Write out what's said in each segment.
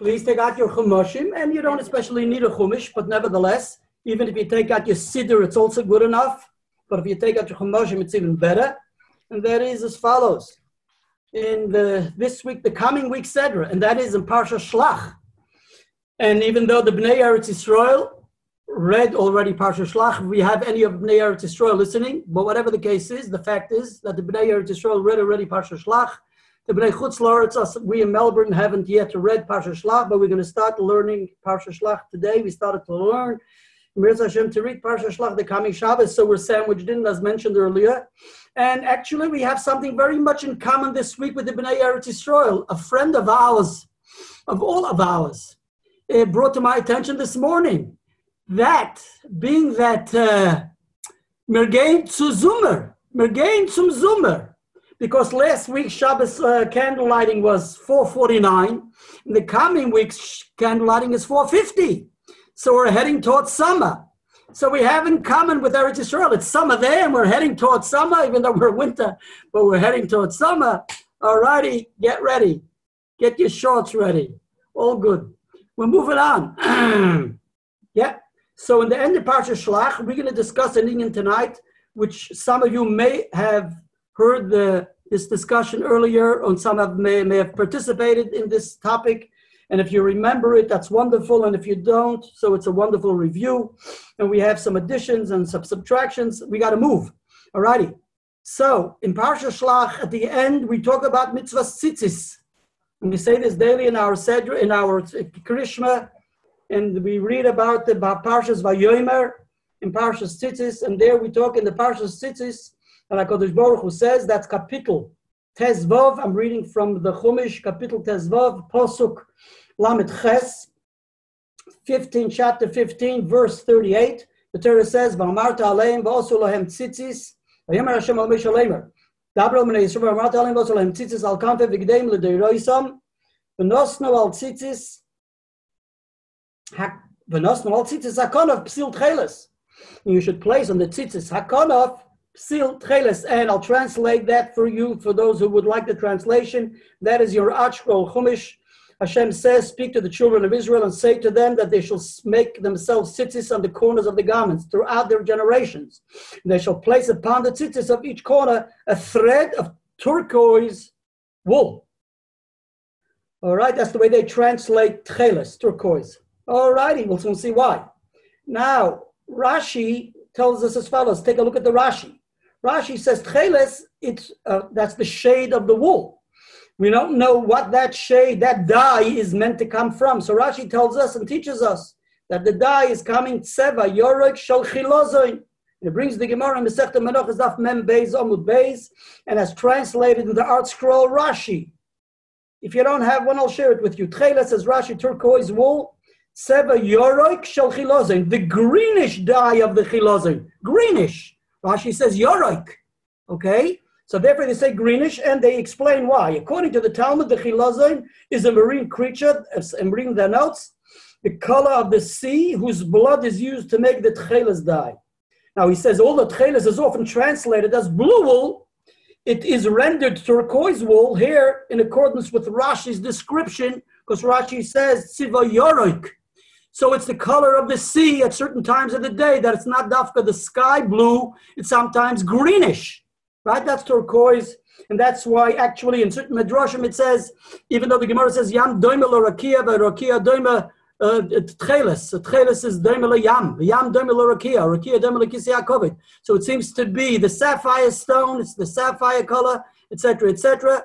please take out your chumashim, and you don't especially need a chumash, but nevertheless, even if you take out your siddur, it's also good enough. But if you take out your chumashim, it's even better. And that is as follows. In the this week, the coming week, Sedra, and that is in Parsha Shlach. And even though the Bnei Eretz Yisrael read already Parsha Shlach, we have any of Bnei Eretz Yisrael listening, but whatever the case is, the fact is that the Bnei Eretz Yisrael read already Parsha Shlach. We in Melbourne haven't yet read Parsha Shlach, but we're going to start learning Parsha Shlach today. We started to learn Mirza Hashem to read Parsha Shlach the coming Shabbos, so we're sandwiched in, as mentioned earlier. And actually, we have something very much in common this week with the Bnei Eretz Yisrael. A friend of ours, of all of ours, uh, brought to my attention this morning that being that uh, Mergein zu Zumer, Mergein zum Zumer, because last week Shabbos uh, candle lighting was 449, and the coming week's candle lighting is 450. So we're heading towards summer. So we have in common with Eretz Yisrael. It's summer there, and we're heading towards summer, even though we're winter, but we're heading towards summer. All righty, get ready. Get your shorts ready. All good. We're moving on. yeah. So in the end of Parsha Shlach, we're going to discuss an Indian tonight, which some of you may have heard the, this discussion earlier, and some have may, may have participated in this topic. And if you remember it, that's wonderful. And if you don't, so it's a wonderful review. And we have some additions and some subtractions. We got to move. All righty. So in Parsha Shlach, at the end, we talk about mitzvah tzitzis. And we say this daily in our Sedra, in our Krishma, and we read about the Parshas Vayomer in Parshas Tzitzis, and there we talk in the Parshas Tzitzis, and HaKadosh Baruch Hu says that's capital Tezvav, I'm reading from the Chumash, capital Tezvav, Posuk Lamet Ches, 15, chapter 15, verse 38. The Torah says, V'amarta aleim v'osu lohem tzitzis, v'yemer Hashem al Moshe leimer. Dabro m'nei Yisrael v'amarta aleim v'osu lohem tzitzis al kanfe v'gdeim l'deiroisam, v'nosno al tzitzis, v'nosno al tzitzis hakonov psil tcheles. You should place on the tzitzis hakonov psil and I'll translate that for you, for those who would like the translation. That is your Achro Chumash, Hashem says, Speak to the children of Israel and say to them that they shall make themselves tzitzis on the corners of the garments throughout their generations. They shall place upon the tzitzis of each corner a thread of turquoise wool. All right, that's the way they translate tcheles, turquoise. All righty, we'll soon see why. Now, Rashi tells us as follows. Take a look at the Rashi. Rashi says tcheles, it's, uh, that's the shade of the wool. We don't know what that shade, that dye is meant to come from. So Rashi tells us and teaches us that the dye is coming tseva, yorek shel. It brings the Gemara Masechta Menachos Daf Mem Beis Amud Beis and has translated in the Art Scroll Rashi. If you don't have one, I'll share it with you. Tchela says Rashi turquoise wool. Seva yoroik shel chilozin, the greenish dye of the chilozin. Greenish. Rashi says yoroik. Okay? So therefore they say greenish, and they explain why. According to the Talmud, the chilazon is a marine creature, I'm reading their notes, the color of the sea, whose blood is used to make the tchelas dye. Now he says all the tchelas is often translated as blue wool. It is rendered turquoise wool here in accordance with Rashi's description, because Rashi says siva yoroik. So it's the color of the sea at certain times of the day, that it's not dafka the sky blue, it's sometimes greenish right? That's turquoise. And that's why actually in certain Midrashim it says, even though the Gemara says Yam doima lo rakia, rakia doima uh, tcheles. Tcheles is doima lo yam. Yam doima lo rakia. Rakia doima lo kisi So it seems to be the sapphire stone, it's the sapphire color, etc., etc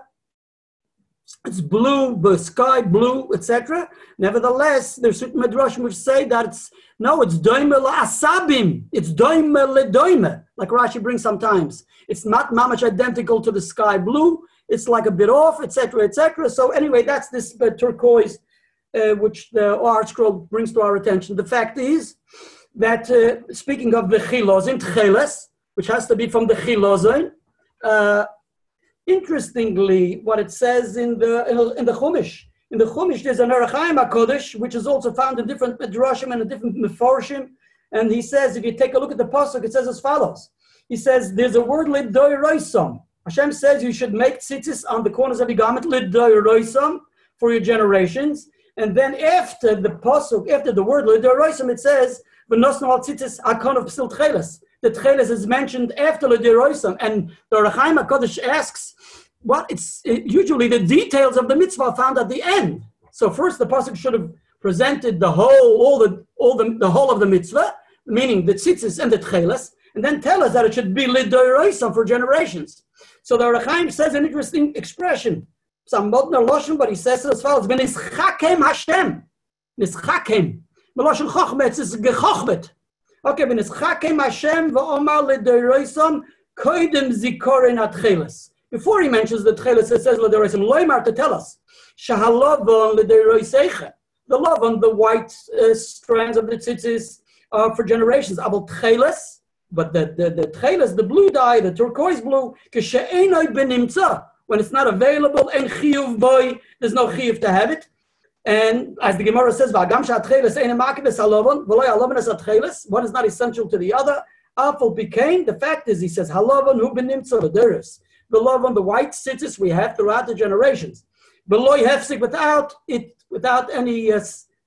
it's blue, the sky blue, etc. Nevertheless, there's certain midrashim which say that it's no, it's doime asabim. It's doime doime, like Rashi brings sometimes. It's not mamash identical to the sky blue. It's like a bit off, etc., etc. So anyway, that's this uh, turquoise, uh, which the art scroll brings to our attention. The fact is that uh, speaking of the chilozin, tcheles, which has to be from the chilozin, uh, Interestingly, what it says in the in the Chumash, in the Chumash, there's an Arachaim HaKodesh, which is also found in different Midrashim and in different Meforshim. And he says, if you take a look at the Pasuk, it says as follows. He says, there's a word, Lidoy Roisam. Hashem says you should make tzitzis on the corners of your garment, Lidoy Roisam, for your generations. And then after the pasuk, after the word L'deroisim, it says, "V'nosnu al tzitzis akon of psil tcheles." The tcheles is mentioned after L'deroisim, and the Rechaim Hakadosh asks, "What? It's it, usually the details of the mitzvah found at the end." So first, the pasuk should have presented the whole, all the, all the, the whole of the mitzvah, meaning the tzitzis and the tcheles, and then tell us that it should be L'deroisim for generations. So the Rechaim says an interesting expression. Some modern Loshen, but he says it as follows: "V'nischakem Hashem, nischakem." Meloshen Chochmet is gechochmet. Okay, v'nischakem Hashem v'omar l'deroisom koidem zikorin atcheles. Before he mentions the tcheles, it says l'deroisom loymar to tell us shahalovon l'deroisecha. The love on the white uh, strands of the tzitzis uh, for generations. Abel tcheles but the, the, the tcheles, the blue dye, the turquoise blue, when it's not available, and chiyuv boy, there's no chiyuv to have it. And as the Gemara says, one is not essential to the other. Afal became, the fact is, he says, halavan hu benimtza. The love on the white citrus we have throughout the generations. Beloy hefsik without it, without any, uh,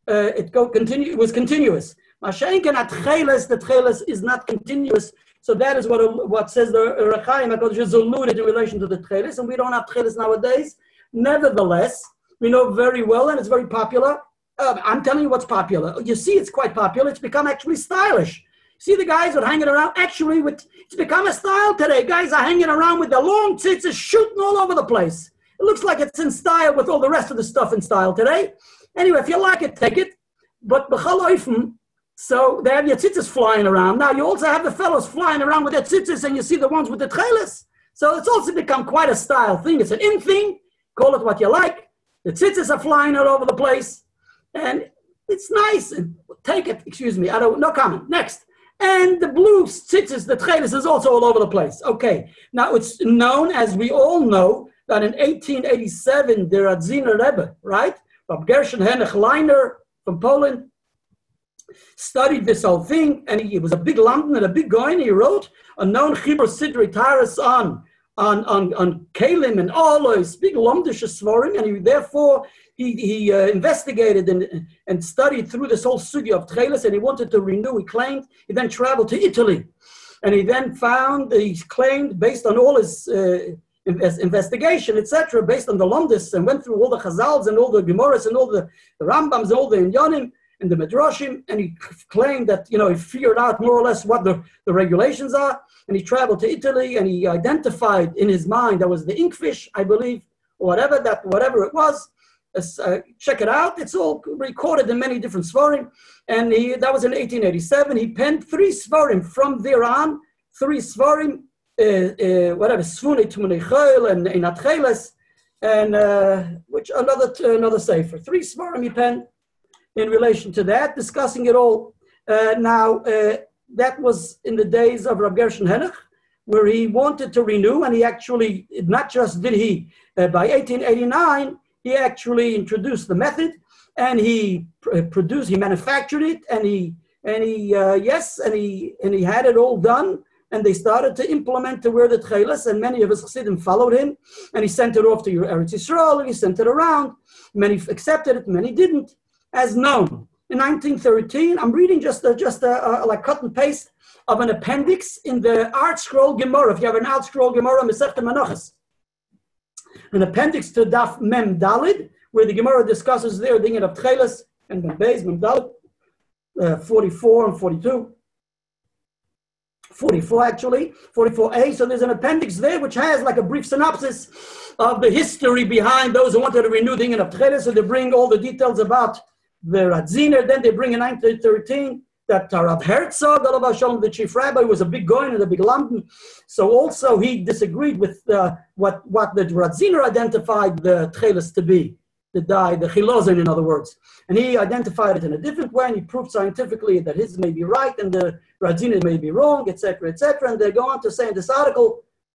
uh, it go continue, it was continuous. Mashenken at cheles, the cheles is not continuous. So that is what what says the Rechaim HaKadosh is alluded in relation to the cheles, and we don't have cheles nowadays. Nevertheless, we know very well, and it's very popular. Uh, I'm telling you what's popular. You see, it's quite popular. It's become actually stylish. See the guys that are hanging around. Actually, with it's become a style today. Guys are hanging around with their long tits, shooting all over the place. It looks like it's in style with all the rest of the stuff in style today. Anyway, if you like it, take it. But so they have your tzitzis flying around. Now you also have the fellows flying around with their tzitzis, and you see the ones with the trailers. So it's also become quite a style thing. It's an in thing. Call it what you like. The tzitzis are flying all over the place, and it's nice. Take it. Excuse me. I don't. No comment. Next. And the blue tzitzis, the trailers, is also all over the place. Okay. Now it's known, as we all know, that in 1887 the Radziner Rebbe, right, Bob Gershon Henoch Leiner from Poland, studied this whole thing, and he, was a big London a big guy, and he wrote a known Chibur Sidri Taras on on on on Kalim and all those big Lomdish Svarim, and he therefore he, he uh, investigated and, and studied through this whole study of Trelis, and he wanted to renew. He claimed he then traveled to Italy, and he then found he claimed based on all his uh, investigation, etc., based on the Lomdis, and went through all the Chazals and all the Gemaras and all the, the Rambams and all the Inyanim, and the Midrashim, and he claimed that, you know, he figured out more or less what the, the regulations are, and he traveled to Italy, and he identified in his mind, that was the inkfish, I believe, or whatever, that, whatever it was, uh, check it out, it's all recorded in many different Svarim, and he, that was in 1887, he penned three Svarim from there on, three Svarim, uh, uh, whatever, Svune Tumunechel and Einat and uh, which another another sefer. Three Svarim he penned, in relation to that, discussing it all. Uh, now, uh, that was in the days of Rab Gershon Henoch, where he wanted to renew, and he actually, not just did he, uh, by 1889, he actually introduced the method, and he uh, produced, he manufactured it, and he, and he, uh, yes, and he, and he had it all done, and they started to implement the word tchelas, and many of his chassidim followed him, and he sent it off to Eretz Yisrael, and he sent it around. Many accepted it, many didn't as known. In 1913, I'm reading just a, just a, a, like cut and paste of an appendix in the art scroll Gemara. If you have an ArtScroll Gemara, Masechta Menachos, an appendix to Daf Mem Dalid, where the Gemara discusses there the of Tcheles and Mem Beis Mem Dalid, uh, 44 and 42. 44 actually, 44a. So there's an appendix there which has like a brief synopsis of the history behind those who wanted to renew the Inyan of Tcheles. So they bring all the details about the Radziner. Then they bring in 1913 that Rav Herzog, the chief rabbi, was a big guy in a big London. So also he disagreed with uh, what, what the Radziner identified the Tcheles to be, the dye, the Chilozin, in other words. And he identified it in a different way, and he proved scientifically that his may be right and the Radziner may be wrong, etc., etc. And they go on to say in this article,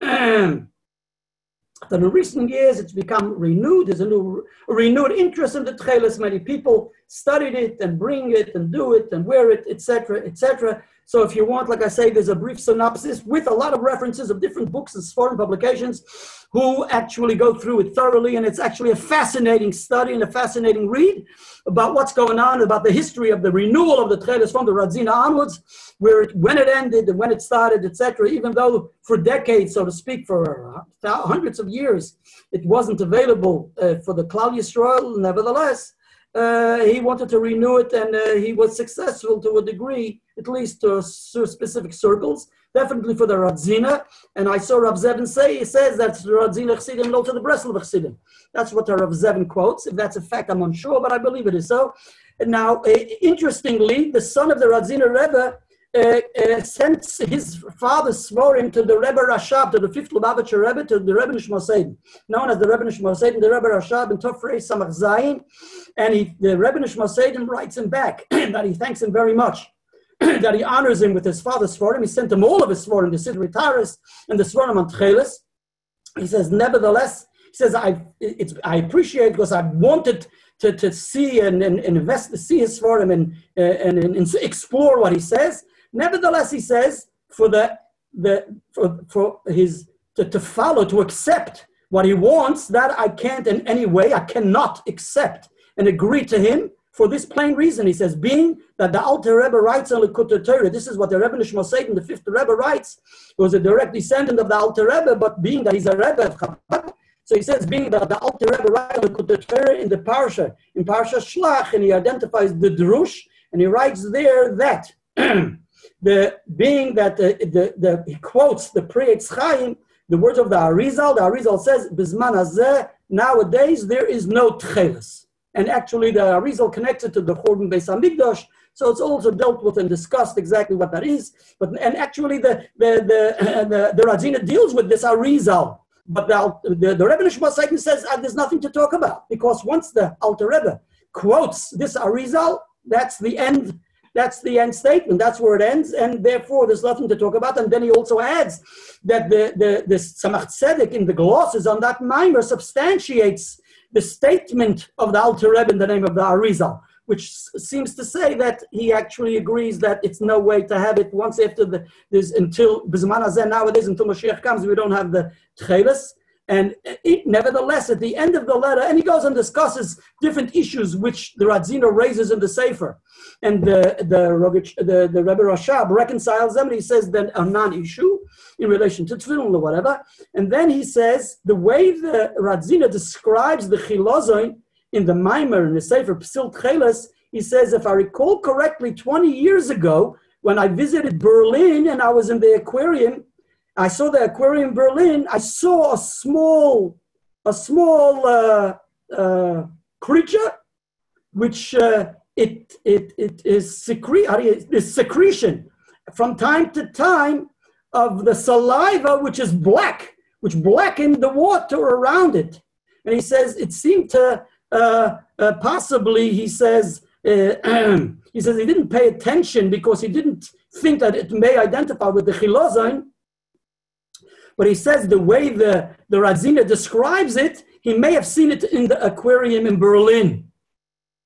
that in recent years it's become renewed. There's a new a renewed interest in the Tcheles. Many people studied it and bring it and do it and wear it, etc., etc. So if you want, like I say, there's a brief synopsis with a lot of references of different books and foreign publications who actually go through it thoroughly. And it's actually a fascinating study and a fascinating read about what's going on, about the history of the renewal of the Tcheles from the Radzina onwards, where it, when it ended and when it started, etc. Even though for decades, so to speak, for hundreds of years, it wasn't available uh, for the Klal Royal, nevertheless, uh, he wanted to renew it, and uh, he was successful to a degree, at least to specific circles. Definitely for the Radzina, and I saw Rav Zevin say he says that's the Radzina Chassidim and to the Breslov Chassidim. That's what Rav Zevin quotes. If that's a fact, I'm unsure, but I believe it is so. And now, uh, interestingly, the son of the Radzina Rebbe uh, uh, sent his father him to the Rebbe Rashab, to the fifth Lubavitcher Rebbe, to the Rebbe Nishmosein, known as the Rebbe Nishmosein, the Rebbe Rashab in Tofrei Samach Zayin. And he, the Rebbe Nishmosein writes him back that he thanks him very much. that he honors him with his father's Svarim. He sent him all of his Svarim, the Sidri Taris and the Svarim on Tchelis. He says, nevertheless, he says, I, it's, I appreciate because I wanted to, to see and, and, and invest, see his Svarim and, uh, and, and, and explore what he says. Nevertheless, he says, for the, the for, for his to, to follow, to accept what he wants, that I can't in any way, I cannot accept and agree to him for this plain reason. He says, being that the Alter Rebbe writes on the Kutter Torah, this is what the Rebbe Nishma Satan, the fifth Rebbe, writes. He was a direct descendant of the Alter Rebbe, but being that he's a Rebbe of Chabad, so he says, being that the Alter Rebbe writes on the Kutter Torah in the Parsha, in Parsha Shlach, and he identifies the Drush, and he writes there that the being that the, the, the he quotes the Pri Chaim, the words of the Arizal. The Arizal says, "Bisman hazeh." Nowadays, there is no tcheles, and actually, the Arizal connected to the Churban Beis Hamikdash. So it's also dealt with and discussed exactly what that is. But and actually, the the the the, the Radzina deals with this Arizal. But the the, the Rebbe Nishma says uh, there's nothing to talk about because once the Alter Rebbe quotes this Arizal, that's the end that's the end statement. That's where it ends, and therefore there's nothing to talk about. And then he also adds that the the, the Tzemach Tzedek in the glosses on that mimer substantiates the statement of the Alter Rebbe in the name of the Arizal, which seems to say that he actually agrees that it's no way to have it once after the there's until Bizman nowadays until Mashiach comes we don't have the Tcheles. And it, nevertheless, at the end of the letter, and he goes and discusses different issues which the Radzina raises in the Sefer. And the, the, the, the Rebbe Rashab reconciles them and he says then a non-issue in relation to tefillin or whatever. And then he says the way the Radzina describes the Chilozon in the Maimer, in the Sefer Psil Tcheles, he says, if I recall correctly, 20 years ago, when I visited Berlin and I was in the aquarium, I saw the aquarium in Berlin. I saw a small, a small uh, uh, creature, which uh, it, it, it is secre- is secretion from time to time of the saliva, which is black, which blackened the water around it. And he says it seemed to uh, uh, possibly, he says, uh, he says he didn't pay attention because he didn't think that it may identify with the chilozine but he says the way the, the Radzina describes it, he may have seen it in the aquarium in Berlin.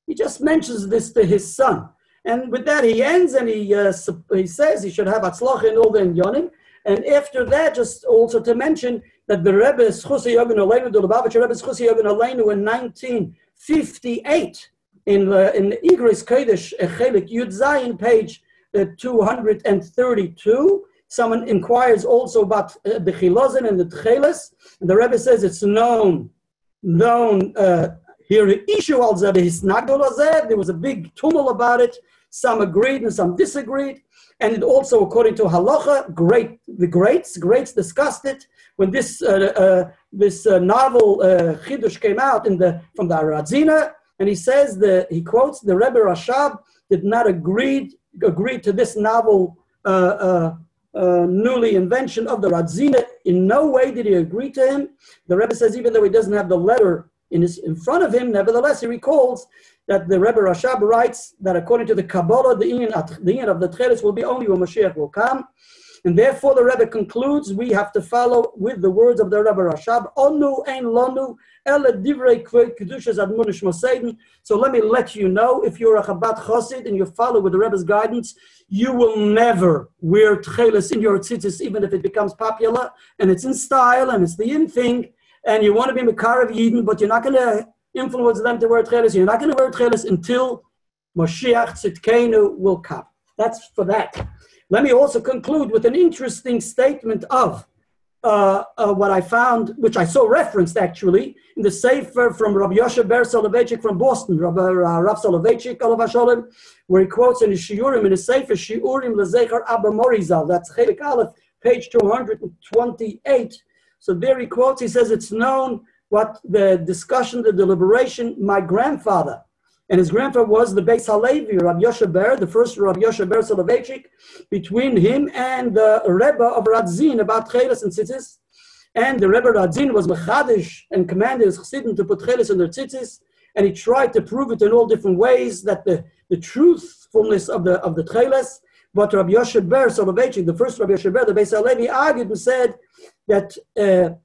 He just mentions this to his son. And with that, he ends and he, uh, he says he should have Atzlach in all the Yonim. And after that, just also to mention that the Rebbe Schusi Yogan Aleinu, the Rebbe Aleinu in 1958 in, uh, in the Igris Kodesh Chelik Yud Zayin, page uh, 232, Someone inquires also about uh, the chilozin and the tcheles, and the Rebbe says it's known, known uh, here issue al there was a big tumult about it. Some agreed and some disagreed. And it also, according to halacha, great the greats greats discussed it when this uh, uh, this uh, novel uh, chidush came out in the from the Aradzina, and he says the he quotes the Rebbe Rashab did not agree agree to this novel uh, uh, newly invention of the Radzina. In no way did he agree to him. The Rebbe says, even though he doesn't have the letter in, his, in front of him, nevertheless, he recalls that the Rebbe Rashab writes that according to the Kabbalah, the union, the union of the Tcheles will be only when Mashiach will come. And therefore, the Rebbe concludes we have to follow with the words of the Rebbe Rashab, Onu ein lonu So let me let you know, if you're a Chabad Chosid and you follow with the Rebbe's guidance, you will never wear tchelis in your tzitzis, even if it becomes popular and it's in style and it's the in thing, and you want to be Makar of Eden, but you're not going to influence them to wear tchelis. You're not going to wear tchelis until Moshiach Tzidkenu will come. That's for that. Let me also conclude with an interesting statement of uh, uh, what I found, which I saw referenced actually in the Sefer from Rabbi Yosha Ber Soloveitchik from Boston, Rabbi uh, Rav Soloveitchik, where he quotes in his Shiurim, in his Sefer, Shiurim Lezecher Abba Morizal, that's Chelik Aleph, page 228. So there he quotes, he says, it's known what the discussion, the deliberation, my grandfather, and his grandfather was the Beis Halevi, Rabbi Yosha Ber, the first Rabbi Yosha Ber Soloveitchik, between him and the Rebbe of Radzin about Chelis and Tzitzis. And the Rebbe Radzin was Mechadish and commanded his Chassidim to put Chelis in their Tzitzis. And he tried to prove it in all different ways that the, the truthfulness of the of the Chelis. But Rabbi Yosha Ber Soloveitchik, the first Rabbi Yosha Ber, the Beis Halevi, argued and said that uh,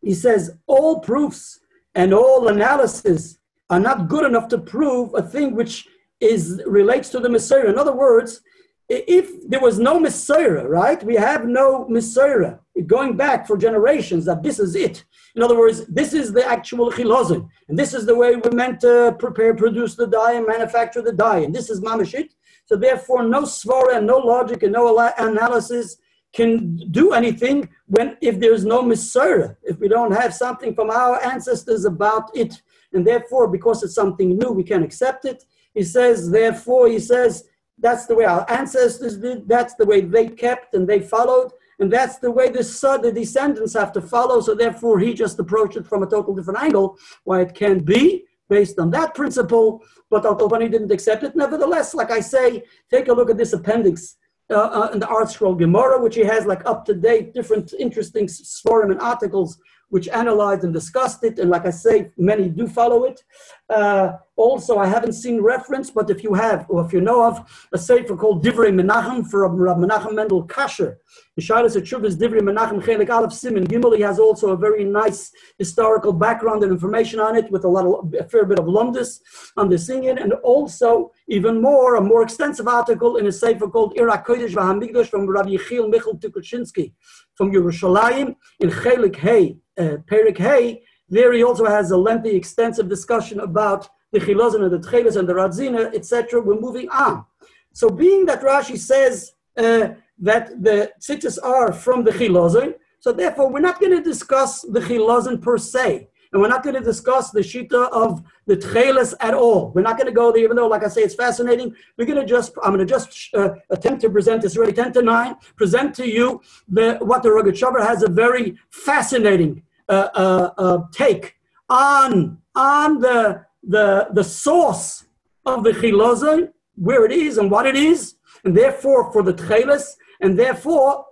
he says all proofs and all analysis are not good enough to prove a thing which is relates to the Messiah. In other words, if there was no Messiah, right? We have no Messiah going back for generations that this is it. In other words, this is the actual chilozin, and this is the way we're meant to prepare, produce the dye, and manufacture the dye, and this is mamashit. So therefore, no svara and no logic and no analysis can do anything when if there's no Messiah, if we don't have something from our ancestors about it and therefore, because it's something new, we can accept it. He says, therefore, he says, that's the way our ancestors did, that's the way they kept and they followed, and that's the way the son, the descendants have to follow. So therefore, he just approached it from a total different angle, why it can't be based on that principle, but Al-Tobani didn't accept it. Nevertheless, like I say, take a look at this appendix uh, uh, in the ArtScroll Gemara, which he has like up-to-date, different interesting forum and articles which analyzed and discussed it. And like I say, many do follow it. Uh, also, I haven't seen reference, but if you have, or if you know of, a sefer called Divrei Menachem from Rav Menachem Mendel Kasher. The Shilas Divrei Menachem Chelik Aleph Simon Gimel. He has also a very nice historical background and information on it with a lot of, a fair bit of lumdis on the singing. And also, even more, a more extensive article in a sefer called Ira Kodesh Vahamigdosh from Rabbi Yechiel Michal Tukuchinsky from Yerushalayim in Chelik Hey, uh, Perik Hey. There he also has a lengthy, extensive discussion about the chilazon and the tchelas and the radzina, etc. We're moving on. So being that Rashi says uh, that the tzitzis are from the chilazon, so therefore we're not going to discuss the chilazon per se. And we're not going to discuss the shita of the tchelas at all. We're not going to go there, even though, like I say, it's fascinating. We're going to just, I'm going to just uh, attempt to present this already 10 to 9, present to you the, what the Rogatchover has a very fascinating uh, uh, uh, take on, on the the, the source of the chilazon, where it is and what it is, and therefore for the tcheles, and therefore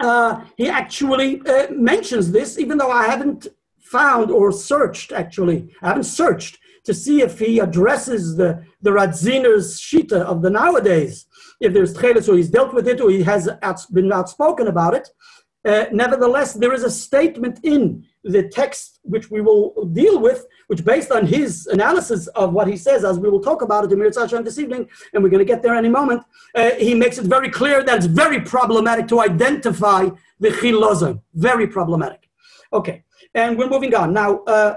uh, he actually uh, mentions this, even though I haven't found or searched actually, I haven't searched to see if he addresses the, the Radziner's Shita of the nowadays, if there's tcheles or he's dealt with it or he has been outspoken about it. Uh, nevertheless, there is a statement in the text which we will deal with, which based on his analysis of what he says, as we will talk about it in Mirza this evening, and we're going to get there any moment, uh, he makes it very clear that it's very problematic to identify the chilozim. Very problematic. Okay, and we're moving on. Now, uh,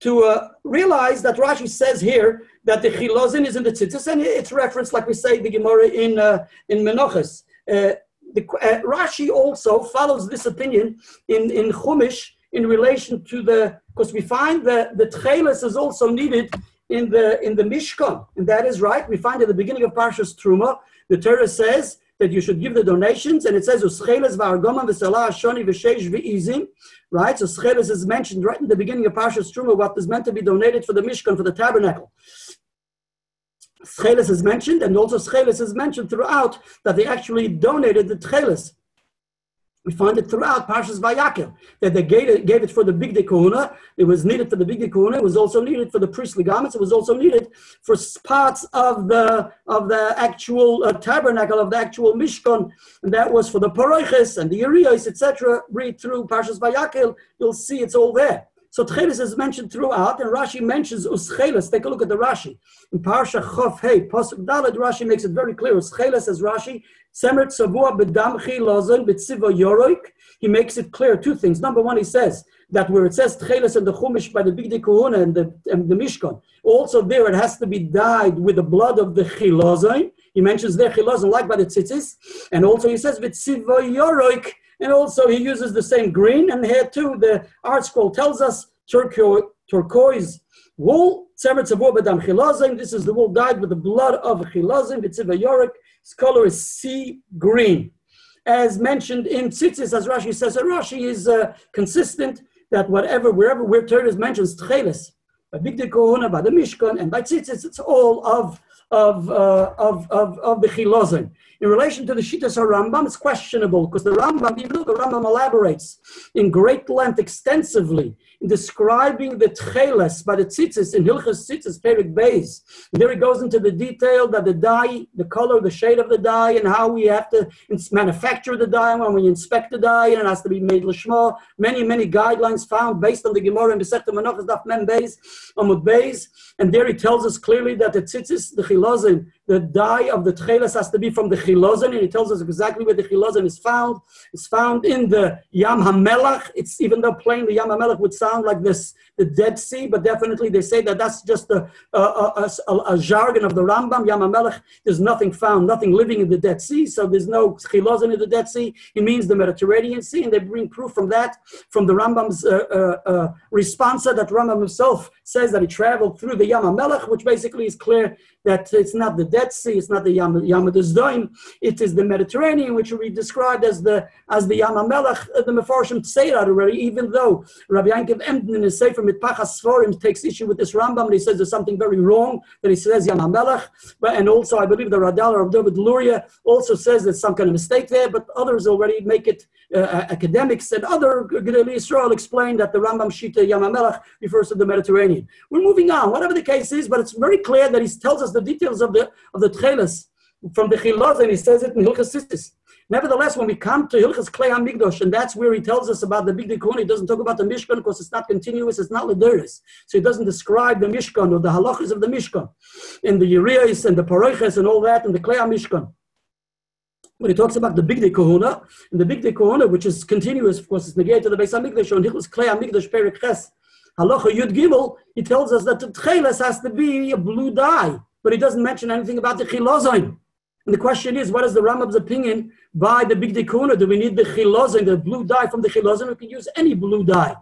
to uh, realize that Rashi says here that the chilozin is in the tzitzis, and it's referenced, like we say, the Gemara in, uh, in Menachos. Uh, the, uh, Rashi also follows this opinion in, in Chumash, in relation to the, because we find that the tchelis is also needed in the in the Mishkan, and that is right. We find at the beginning of Parshas Truma, the Torah says that you should give the donations, and it says right? So scheles is mentioned right in the beginning of Parshas Truma, what is meant to be donated for the Mishkan for the tabernacle. Scheles is mentioned, and also Scheles is mentioned throughout that they actually donated the Tcheles We find it throughout Parshas Vayakel that they gave it, gave it for the big kahuna. It was needed for the big kahuna. It was also needed for the priestly garments. It was also needed for parts of the of the actual uh, tabernacle of the actual mishkan, and that was for the paroiches and the urios, etc. Read through Parshas Vayakel, you'll see it's all there. So Tchelis is mentioned throughout, and Rashi mentions Uschelis. Take a look at the Rashi. In Parsha Chof Hey, Pasuk Dalet, Rashi makes it very clear. Uschelis, says Rashi, Yoroik. He makes it clear two things. Number one, he says that where it says Tchelis and the Chumash by the Big Kahuna and the, and the Mishkan, also there it has to be dyed with the blood of the Chilozin. He mentions there Chilozin like by the Tzitzis. And also he says Betziva Yoroik and also he uses the same green. And here too, the art scroll tells us turquoise, turquoise wool. This is the wool dyed with the blood of chilazim. Vitziva yorik. Its color is sea green. As mentioned in Tzitzis, as Rashi says, Rashi is uh, consistent that whatever, wherever where Torah mentions tcheles, by Big Kohuna, by the Mishkan, and by Tzitzis, it's all of of, uh, of, of, of the Chilozin. In relation to the Shitas or Rambam, it's questionable because the Rambam, even though the Rambam elaborates in great length extensively describing the tcheles by the tzitzis in Hilchas Tzitzis Perik Beis. There he goes into the detail that the dye, the color, the shade of the dye, and how we have to manufacture the dye when we inspect the dye, and it has to be made lishma. Many, many guidelines found based on the Gemara and Besechta Menachas Daf Mem Beis, Amud Beis, and there he tells us clearly that the tzitzis, the chilozin, the dye of the tcheles has to be from the chilozin, and he tells us exactly where the chilozin is found. It's found in the Yam HaMelech. It's even though plain the Yam HaMelech would sound like this, the Dead Sea, but definitely they say that that's just a, a, a, a, a jargon of the Rambam. Yam HaMelech, there's nothing found, nothing living in the Dead Sea, so there's no chilozin in the Dead Sea. It means the Mediterranean Sea, and they bring proof from that, from the Rambam's uh, uh, uh, response that Rambam himself says that he traveled through the Yam HaMelech, which basically is clear that it's not the Dead Sea, it's not the Yam, Yam it is the Mediterranean, which we described as the as the Yam HaMelech. Uh, the Mefarshim say that already, even though Rabbi Yankiv Emden in his Sefer Mitpachas Sforim takes issue with this Rambam, and he says there's something very wrong that he says Yam HaMelech, but and also I believe the Radal of David Luria also says there's some kind of mistake there, but others already make it uh, uh academics and other Gedali Israel explain that the Rambam Shita Yam HaMelech refers to the Mediterranean. We're moving on, whatever the case is, but it's very clear that he tells us the details of the of the Tcheles from the Chilaz, and he says it in Hilchas. Nevertheless, when we come to Hilchas Klei Hamikdash, and that's where he tells us about the Big Dikun, he doesn't talk about the Mishkan because it's not continuous, it's not Lederis. So he doesn't describe the Mishkan or the halachas of the Mishkan, and the Urias and the Paroiches and all that, and the Klei Mishkan. When he talks about the Big Kahuna, and the Big Kahuna, which is continuous, of course, it's negated to the Beis Hamikdash, and Hilchas Klei Hamikdash Perik Ches, Halacha Yud Gimel, he tells us that the Tcheles has to be a blue dye but he doesn't mention anything about the chilozain. And the question is, what is the Rambam's opinion by the big dikuna? Do we need the chilozain, the blue dye from the chilozain? We can use any blue dye.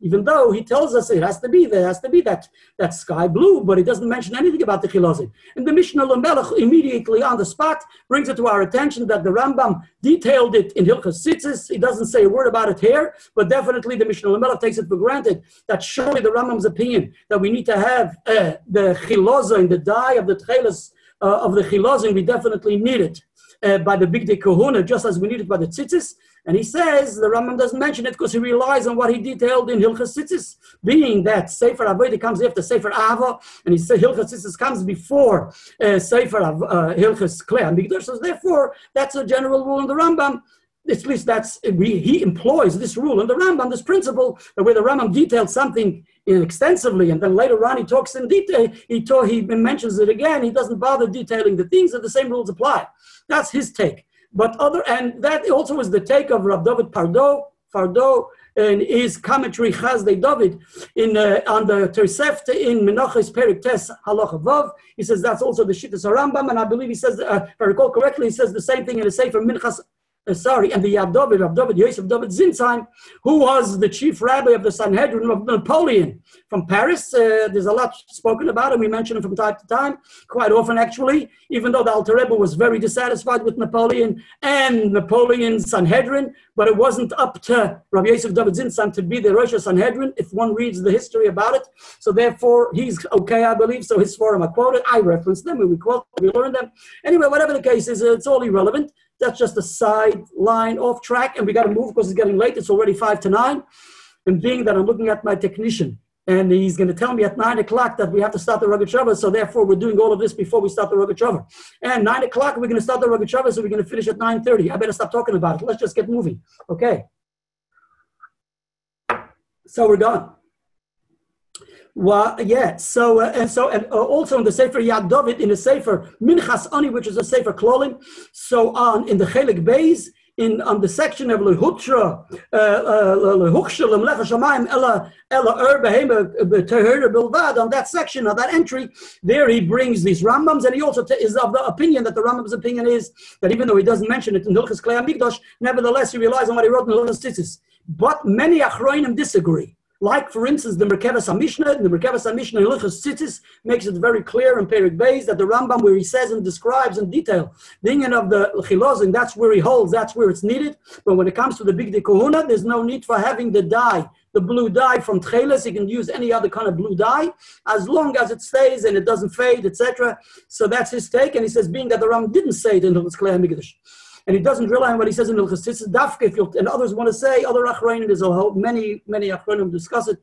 Even though he tells us it has to be there, has to be that, that sky blue, but he doesn't mention anything about the chilozin. And the Mishnah Lamelech immediately on the spot brings it to our attention that the Rambam detailed it in Hilchas Tzitzis. He doesn't say a word about it here, but definitely the Mishnah Lamelech takes it for granted that surely the Rambam's opinion that we need to have uh, the chilozin, the dye of the tchelas uh, of the chilozin, we definitely need it. Uh, by the big day kahuna, just as we need it by the tzitzis. And he says the Rambam doesn't mention it because he relies on what he detailed in Hilchas Tzitzis, being that Sefer Avodah comes after Sefer Ava, and he says Hilchas Tzitzis comes before uh, Sefer Av, uh, Hilchas Klei. So therefore, that's a general rule in the Rambam. At least that's we, he employs this rule in the Rambam, this principle that where the Rambam detailed something extensively, and then later on he talks in detail. He talk, he mentions it again. He doesn't bother detailing the things that the same rules apply. That's his take. But other, and that also was the take of Rav David Pardo, Fardo, in his commentary Chazdei David in uh, on the Tosefta in Menachos Perik Tes Halacha. He says that's also the Shittas Rambam, and I believe he says, uh, if I recall correctly, he says the same thing in the Sefer Minchas uh, sorry, and the Rav David Yosef David Sinzheim, who was the chief rabbi of the Sanhedrin of Napoleon from Paris. Uh, there's a lot spoken about him. We mention him from time to time, quite often actually, even though the Alter Rebbe was very dissatisfied with Napoleon and Napoleon's Sanhedrin, but it wasn't up to Rabbi Yosef David Sinzheim to be the Rosh Sanhedrin if one reads the history about it. So therefore, he's okay, I believe. So his forum, I quoted, I referenced them, we quote, we learned them. Anyway, whatever the case is, it's all irrelevant. That's just a side line off track, and we got to move because it's getting late. It's already five to nine. And being that I'm looking at my technician, and he's going to tell me at nine o'clock that we have to start the Rogatchover. So therefore, we're doing all of this before we start the Rogatchover. And nine o'clock, we're going to start the Rogatchover, so we're going to finish at nine thirty. I better stop talking about it. Let's just get moving. Okay. So we're done. Well, yeah. So uh, and so and uh, also in the Sefer Yad David in the Sefer Minchas Ani, which is a Sefer Klolim. So on in the Chelik Beis in on the section of Lehutra uh, uh, Lehuksha Lemlecha Shamayim Ella Ella Ur Behema Tehera Bilvad on that section of that entry, there he brings these Rambams, and he also t- is of the opinion that the Rambam's opinion is that even though he doesn't mention it in Hilchas Klei Mikdash, nevertheless he relies on what he wrote in Hilchas Tzitzis. But many Achroinim disagree. Like, for instance, the Merkavas HaMishnah, the Merkavas HaMishnah Hilchas Tzitzis makes it very clear in Perik Beis that the Rambam, where he says and describes in detail the union of the Chilozin, that's where he holds, that's where it's needed. But when it comes to the Big De there's no need for having the dye, the blue dye from Tcheles. You can use any other kind of blue dye as long as it stays and it doesn't fade, etc. So that's his take. And he says, being that the Rambam didn't say it in Hilchas Klei and he doesn't rely on what he says in the Chassidus you and others want to say other Achrayim, there's a whole many many Achrayim who discuss it.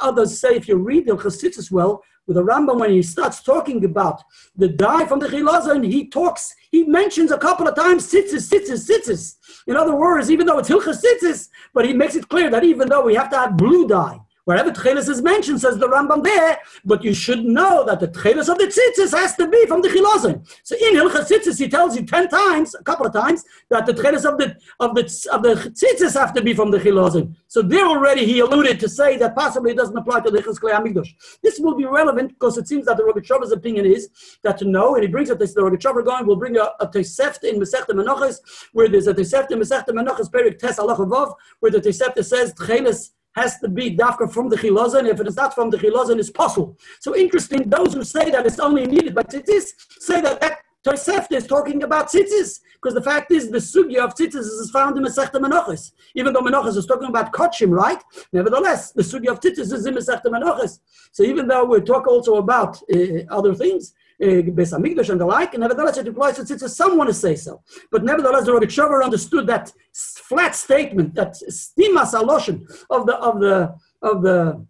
Others say if you read the Chassidus well, with the Rambam when he starts talking about the dye from the Chilazon, he talks, he mentions a couple of times tzitzis, tzitzis, tzitzis. In other words, even though it's Hilchas tzitzis, but he makes it clear that even though we have to have blue dye, Wherever Tchelis is mentioned, says the Rambam there, but you should know that the Tchelis of the Tzitzis has to be from the Chilazim. So in Hilchas Tzitzis, he tells you ten times, a couple of times, that the Tchelis of the of the of the Tzitzis have to be from the Chilazim. So there already he alluded to say that possibly it doesn't apply to the Hilchas Hamikdash. This will be relevant because it seems that the Rogatchover's opinion is that to know, and he brings it, the Rogatchover going, will bring a, a Tosefta in Masechta Menachos, where there's a Tosefta in Masechta Menachos, Perik Tes Allah where the Tosefta says Tchelis has to be dafka from the chilazon. If it is not from the chilazon, it's possible. So interesting, those who say that it's only needed by tzitzis say that that Tosefta is talking about tzitzis, because the fact is the sugya of tzitzis is found in Masechta Menachos. Even though Menachos is talking about kachim, right? Nevertheless, the sugya of tzitzis is in Masechta Menachos. So even though we talk also about uh, other things, Beis Hamikdash and the like, and nevertheless it applies to tzitzis. Some want to say so, but nevertheless the Rabbi Rogatchover understood that flat statement, that stimas aloshin of the of the of the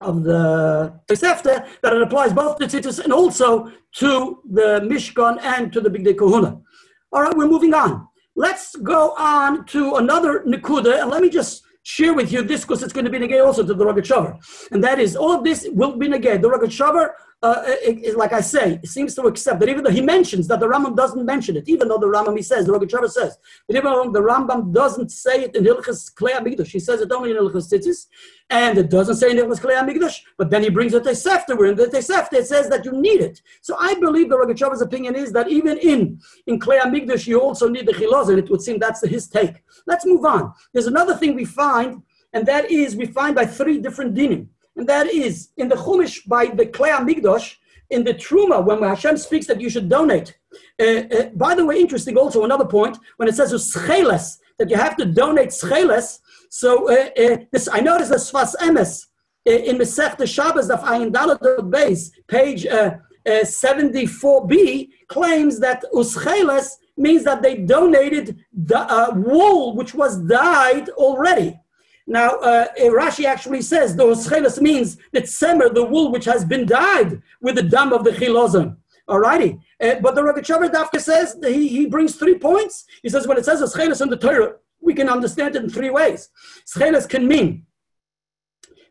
of the Tosefta, that it applies both to tzitzis and also to the Mishkan and to the Big Day Kahuna. All right, we're moving on. Let's go on to another Nikuda, and let me just share with you this because it's going to be negay also to the Rogatchover. And that is, all of this will be negay. The Rogatchover uh, it, it, like I say, it seems to accept that even though he mentions that the Rambam doesn't mention it, even though the Rambam he says, the Rogatchover says, but even though the Rambam doesn't say it in Hilchas Klei Hamikdash, he says it only in Hilchas Tzitzis, and it doesn't say in Hilchas Klei Hamikdash, but then he brings it to Sefta, where in the Sefta it says that you need it. So I believe the Rogatchover's opinion is that even in, in Klei Hamikdash you also need the Chilaz, and it would seem that's his take. Let's move on. There's another thing we find, and that is we find by three different dinim and that is in the Chumash by the Klei Hamikdash, in the Truma, when Hashem speaks that you should donate. Uh, uh, by the way, interesting also, another point, when it says scheles, that you have to donate scheles. So uh, uh, this, I noticed that Sfas Emes uh, in Masech Shabbos of Ayin Dalet base, page 74b, claims that uscheles means that they donated the wool which was dyed already. Now, uh, Rashi actually says the chelas means that semer, the wool which has been dyed with the dam of the chilozim. Alrighty. Uh, but the Rogatchover Dafka says he, he brings three points. He says when it says chelas in the Torah, we can understand it in three ways. Chelas can mean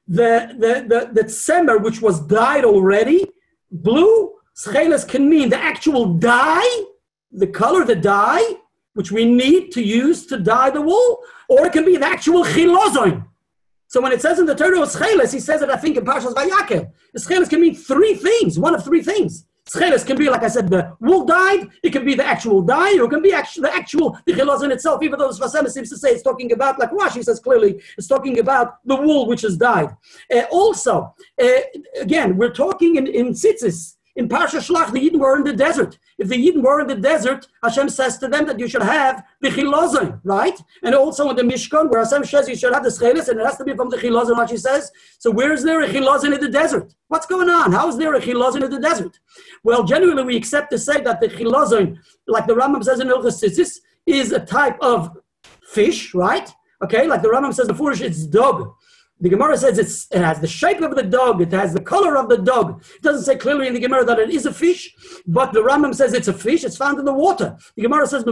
the, the, the, the semer which was dyed already, blue. Chelas can mean the actual dye, the color, the dye, which we need to use to dye the wool, or it can be an actual chilozon. So when it says in the Torah scheles, he says it, I think, in Parshas Vayakel. Scheles can mean three things, one of three things. Scheles can be, like I said, the wool dyed, it can be the actual dye, or it can be actual, the actual, the itself, even though the Sfasema seems to say it's talking about, like Rashi says clearly, it's talking about the wool which is dyed. Uh, also, uh, again, we're talking in, in tzitzis, In Parsha Shlach, the Yidden were in the desert. If the Yidden were in the desert, Hashem says to them that you should have the chilozin, right? And also in the Mishkan, where Hashem says you should have the schelis, and it has to be from the chilozin, Rashi says. So where is there a chilozin in the desert? What's going on? How is there a chilozin in the desert? Well, generally we accept to say that the chilozin, like the Rambam says in Ilchas is a type of fish, right? Okay, like the Rambam says, the foolish, it's dog. The Gemara says it has the shape of the dog, it has the color of the dog. It doesn't say clearly in the Gemara that it is a fish, but the Rambam says it's a fish, it's found in the water. The Gemara says that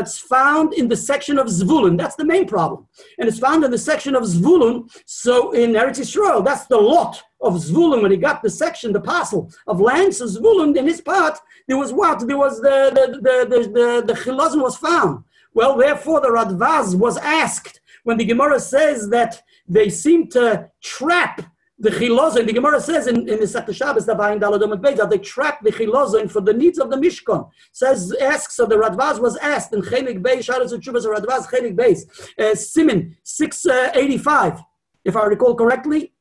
it's found in the section of Zvulun. That's the main problem. And it's found in the section of Zvulun, so in Eretz Yisrael, that's the lot of Zvulun, when he got the section, the parcel of land, so Zvulun, in his part, there was what? There was the, the, the, the, the, the, the was found. Well, therefore, the Radvaz was asked, when the Gemara says that they seem to trap the chilozin, the Gemara says in, in the Sech Shabbos, that they trap the chilozin for the needs of the Mishkan. Says, asks, so the Radvaz was asked in Chelik Beis, Shabbos Chubas Radvaz, Chelik Beis, uh, Simin 685, uh, if I recall correctly.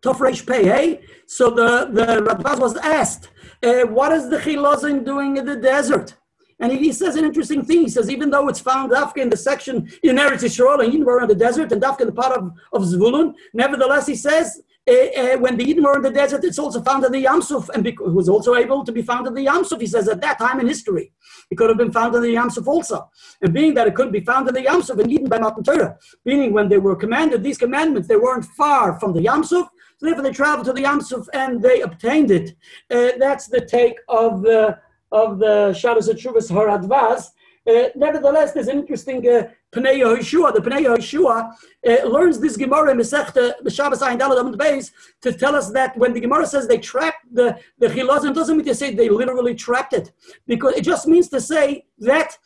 Tofresh Pei, hey? So the, the Radvaz was asked, uh, what is the chilozin doing in the desert? And he, says an interesting thing. He says, even though it's found Dafka in the section in Eretz Yisrael, and Eden were in the desert, and Dafka in the part of, of Zvulun, nevertheless, he says, uh, uh, when the Eden were in the desert, it's also found in the Yamsuf, and it was also able to be found in the Yamsuf. He says at that time in history, it could have been found in the Yamsuf also. And being that it could be found in the Yamsuf and Eden by Mount Torah, meaning when they were commanded these commandments, they weren't far from the Yamsuf, so therefore they traveled to the Yamsuf and they obtained it. Uh, that's the take of the of the Shabbos Chuvas Haradvaz. Uh, nevertheless, there's an interesting uh, Pnei Yehoshua. The Pnei Yehoshua uh, learns this Gemara in Masechta Shabbos Ayin Dalad Beis to tell us that when the Gemara says they trapped the the Chilazim, doesn't mean to say they literally trapped it, because it just means to say that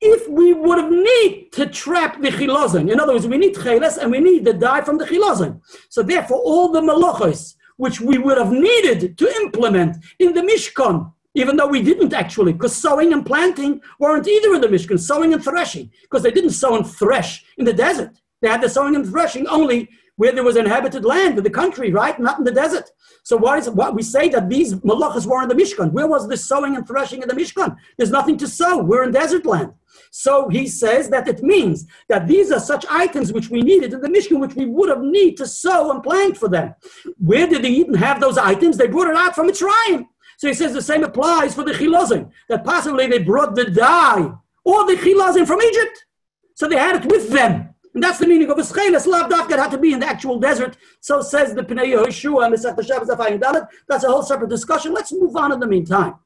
if we would have need to trap the chilazim, in other words, we need cheles and we need the dye from the chilazim. So therefore, all the malachos which we would have needed to implement in the Mishkan even though we didn't actually, because sowing and planting weren't either in the Mishkan, sowing and threshing, because they didn't sow and thresh in the desert. They had the sowing and threshing only where there was inhabited land in the country, right? Not in the desert. So why is it, what we say that these malachas were in the Mishkan? Where was the sowing and threshing in the Mishkan? There's nothing to sow. We're in desert land. So he says that it means that these are such items which we needed in the Mishkan, which we would have need to sow and plant for them. Where did they even have those items? They brought it out from Mitzrayim. So he says the same applies for the chilazim, that possibly they brought the dye or the chilazim from Egypt. So they had it with them. And that's the meaning of a scheles. Lav dafka had to be in the actual desert. So says the Pnei the Shabbos Dalet. That's a whole separate discussion. Let's move on in the meantime.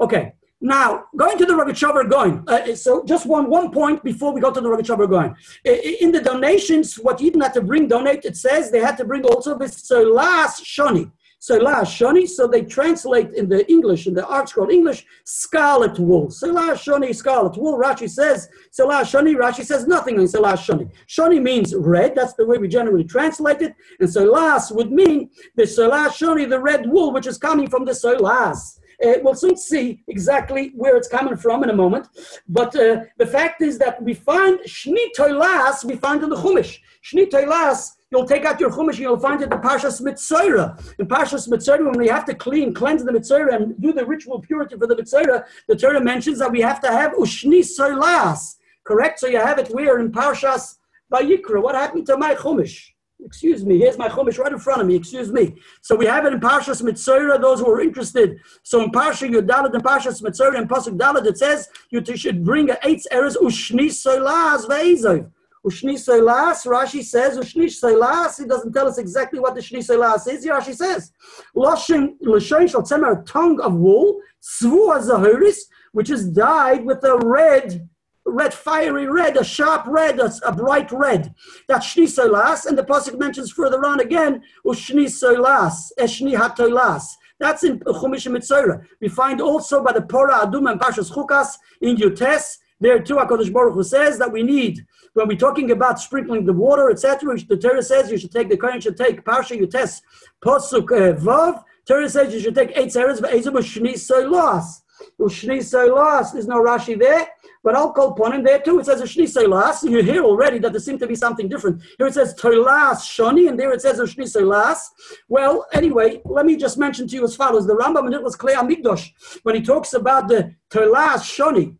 Okay. Now, going to the Rogachover Gaon. Uh, uh, so just one, one point before we go to the Rogachover Gaon. Uh, uh, in the donations, what you didn't to bring, donate, it says they had to bring also this last shoni. Selah Shoni, so they translate in the English, in the ArtScroll English, scarlet wool. Selah Shoni, scarlet wool. Rashi says, Selah Shoni, Rashi says nothing in Selah Shoni. Shoni means red, that's the way we generally translate it, and Selas would mean the Selah Shoni, the red wool, which is coming from the Selas. Uh, we'll soon see exactly where it's coming from in a moment. But uh, the fact is that we find Shni Toilas, we find in the Chumash. Shni Toilas You'll take out your chumash and you'll find it in Parshas Mitzora. In Parshas Mitzora, when we have to clean, cleanse the Mitzora and do the ritual purity for the Mitzora, the Torah mentions that we have to have Ushni Soilas. Correct? So you have it where in Parshas Vayikra. What happened to my chumash? Excuse me, here's my chumash right in front of me. Excuse me. So we have it in Parshas Mitzora, those who are interested. So in Parsha Yudalad and Parshas Mitzora and Pasuk Dalad, it says you should bring eight errors ushni soilas ve'ezov. Ushni Soilas, Rashi says, Ushni Soilas, he doesn't tell us exactly what the Shni Soilas is. Rashi says, Loshin shall tzemer, a tongue of wool, Svu Zahiris, which is dyed with a red, red, fiery red, a sharp red, a, a bright red. That's Shni Soilas, and the Pasuk mentions further on again, Ushni Soilas, Eshni Hatoilas. That's in Chumash Mitzorah. We find also by the Pora Adum and Parshas Chukas in Yutes, there too, HaKadosh Baruch Hu says that we need when we're talking about sprinkling the water, etc., the Torah says you should take the Kohen should take Parsha Yutes Posuk uh, Vav. Torah says you should take eight seres v'ezim shni soilas. Ushni Solas, there's no Rashi there. But I'll call upon him there too. It says Ushni Solas. You hear already that there seems to be something different. Here it says Tolas Shoni, and there it says Ushni Solas. Well, anyway, let me just mention to you as follows. The Rambam in Nicholas Klei Amigdosh, when he talks about the Tolas Shoni,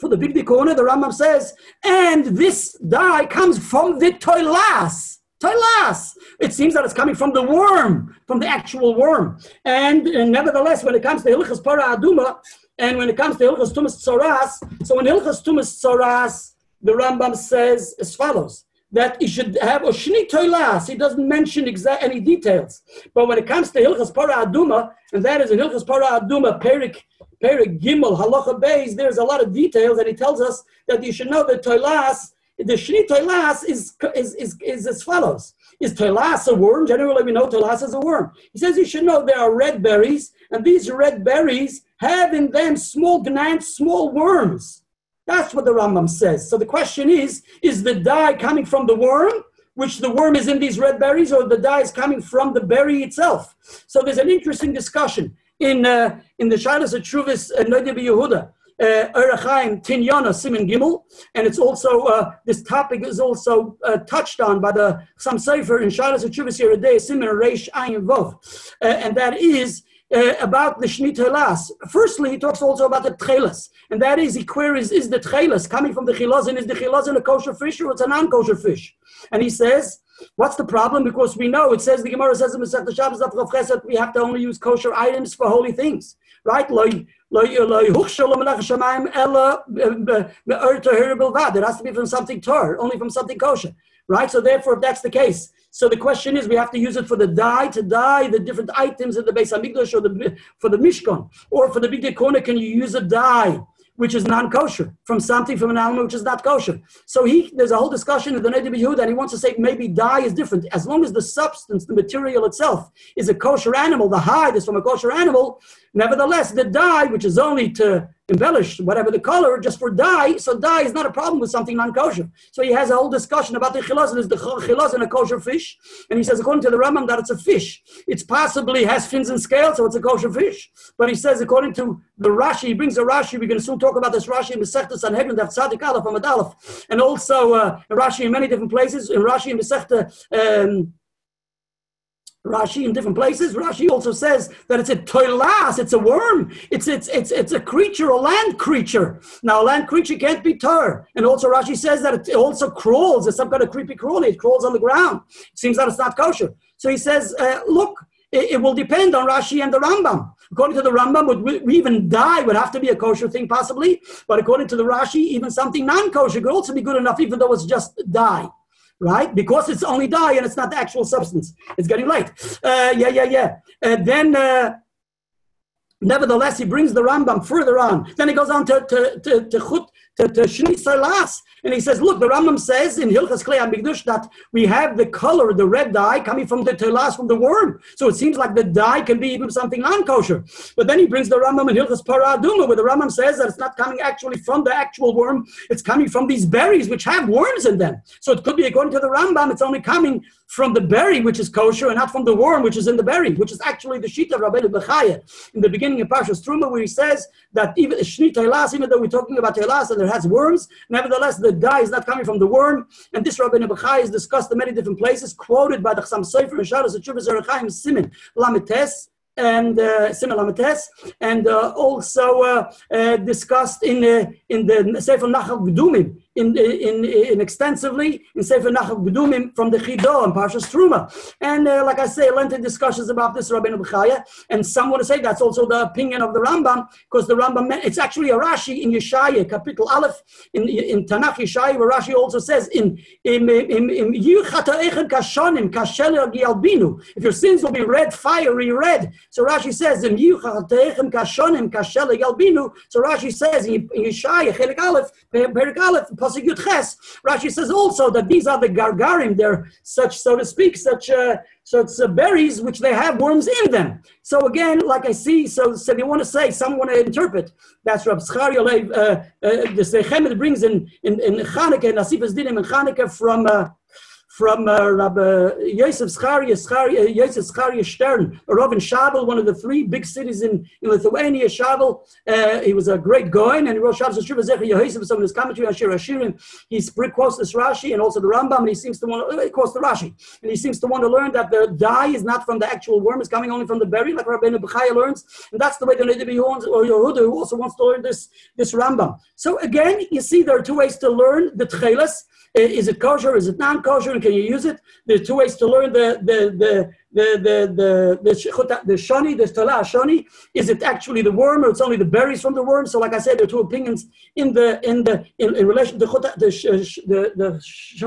for the big corner, the Rambam says, and this dye comes from the toilas. Toilas. It seems that it's coming from the worm, from the actual worm. And, and nevertheless, when it comes to Hilchas Para Aduma, and when it comes to Hilchas Tumas Tzoras, so in Hilchas Tumas Tzoras, the Rambam says as follows that he should have Oshni Toilas. He doesn't mention exact any details. But when it comes to Hilchas Para Aduma, and that is in Hilchas Para Aduma, Perik Perik Gimel Halacha Beis, there's a lot of details, and he tells us that you should know that Toilas, the Shni Toilas is, is, is, is as follows. Is Toilas a worm? Generally, we know Toilas is a worm. He says you should know there are red berries, and these red berries have in them small glands, small worms. That's what the Rambam says. So the question is, is the dye coming from the worm, which the worm is in these red berries, or the dye is coming from the berry itself? So there's an interesting discussion in uh, in the Shalas Atruvis uh, Noda BiYehuda. Erechaim uh, Tinyana Simon Gimel, and it's also uh, this topic is also uh, touched on by the some sefer in Shalas Atruvis Yeridei Simon Reish Ayin Vov, uh, and that is uh, about the Shnit Helas. Firstly, he talks also about the Tchelas, and that is, he queries, is the Tchelas coming from the Chilazin, is the Chilazin a kosher fish or it's a non-kosher fish? And he says, What's the problem? Because we know it says the Gemara says in Masechet Shabbos that we have to only use kosher items for holy things, right? Eh, eh, it has to be from something tar, only from something kosher, right? So therefore, if that's the case, so the question is, we have to use it for the dye to dye the different items in the Beis Hamikdash or the for the Mishkan, or for the big corner. Can you use a dye? Which is non-kosher, from something from an animal which is not kosher. So he there's a whole discussion in the Noda BiYehuda, and he wants to say maybe dye is different. As long as the substance, the material itself, is a kosher animal, the hide is from a kosher animal, nevertheless, the dye, which is only to embellish whatever the color just for dye. So dye is not a problem with something non-kosher. So he has a whole discussion about the chilazon. Is the chilazon a kosher fish? And he says, according to the Rambam, that it's a fish. It's possibly has fins and scales, so it's a kosher fish. But he says, according to the Rashi, he brings a Rashi. We're going to soon talk about this Rashi in Masechta Sanhedrin, Daf Tzadik Aleph Amad Aleph, and also uh, Rashi in many different places. In Rashi in Masechta. Um, Rashi in different places. Rashi also says that it's a toilas, it's a worm, it's it's it's it's a creature, a land creature. Now a land creature can't be tar. And also Rashi says that it also crawls, it's some kind of creepy crawly, it crawls on the ground. Seems that it's not kosher. So he says, uh, look, it, it, will depend on Rashi and the Rambam. According to the Rambam, would we, we even dye would have to be a kosher thing possibly, but according to the Rashi, even something non-kosher could also be good enough, even though it's just dye right? Because it's only dye and it's not the actual substance. It's getting light. Uh, yeah, yeah, yeah. Uh, then, uh, nevertheless, he brings the Rambam further on. Then he goes on to to to to, chut, to, to Salas, and he says, look, the Rambam says in Hilchas Klei Amigdush that we have the color, the red dye, coming from the telas, from the worm. So it seems like the dye can be even something non-kosher. But then he brings the Rambam in Hilchas Paraduma, where the Rambam says that it's not coming actually from the actual worm, it's coming from these berries which have worms in them. So it could be, according to the Rambam, it's only coming from the berry, which is kosher, and not from the worm, which is in the berry, which is actually the Shita of Rabbeinu Bechaya in the beginning of Parshas Truma, where he says that even Shni Telas, even though we're talking about Telas and it has worms, nevertheless, the dye is not coming from the worm. And this Rabbeinu Bechai is discussed in many different places, quoted by the Chassam Sofer and Sharas Chuvas Erechaim Simin Lamites and uh, Simelamates, and uh, also uh, uh, discussed in uh, in the Sefer Nachal Kedumim in, in, in extensively in Sefer Nachal Kedumim from the Chido and Parshas Truma. And uh, like I say, lengthy discussions about this Rabbeinu Bechaya. And some want to say that's also the opinion of the Rambam, because the Rambam, it's actually a Rashi in Yeshaya, Capital Aleph, in, in Tanakh Yeshaya, where Rashi also says, in in in in kashonim kasheler if your sins will be red, fiery red. So Rashi says, in Yuchaechem Kashonim Kashella Yalbinu So Rashi says in Yeshaya, Chelik Aleph, Perik Aleph, Pasuk Rashi says also that these are the gargarim. They're such, so to speak, such uh, such uh, berries which they have worms in them. So again, like I see, so so they want to say, some want to interpret. That's Rab Schari uh, uh, the Sechemet brings in in, in Chanukah, Nasifas Dinim in Chanukah from. Uh, from uh, Rabbi Yosef Scharia, Scharia, Yosef Scharia Stern, Rav in Shavel, one of the three big cities in, in Lithuania, Shavel. Uh, he was a great Gaon, and he wrote Shabbos Shiva Zecher Yosef, some of his commentary on Shir Hashirim. He quotes this Rashi and also the Rambam, and he seems to want to, quotes the Rashi, and he seems to want to learn that the dye is not from the actual worm, it's coming only from the berry, like Rabbi Bechaya learns, and that's the way the Nedibi or Yehuda, who also wants to learn this, this Rambam. So again, you see there are two ways to learn the Tchelas, is it kosher? Is it non-kosher? And can you use it? There are two ways to learn the the the the the the the, the shani, the stala shani. Is it actually the worm, or it's only the berries from the worm? So, like I said, there are two opinions in the in the in, in relation to the the the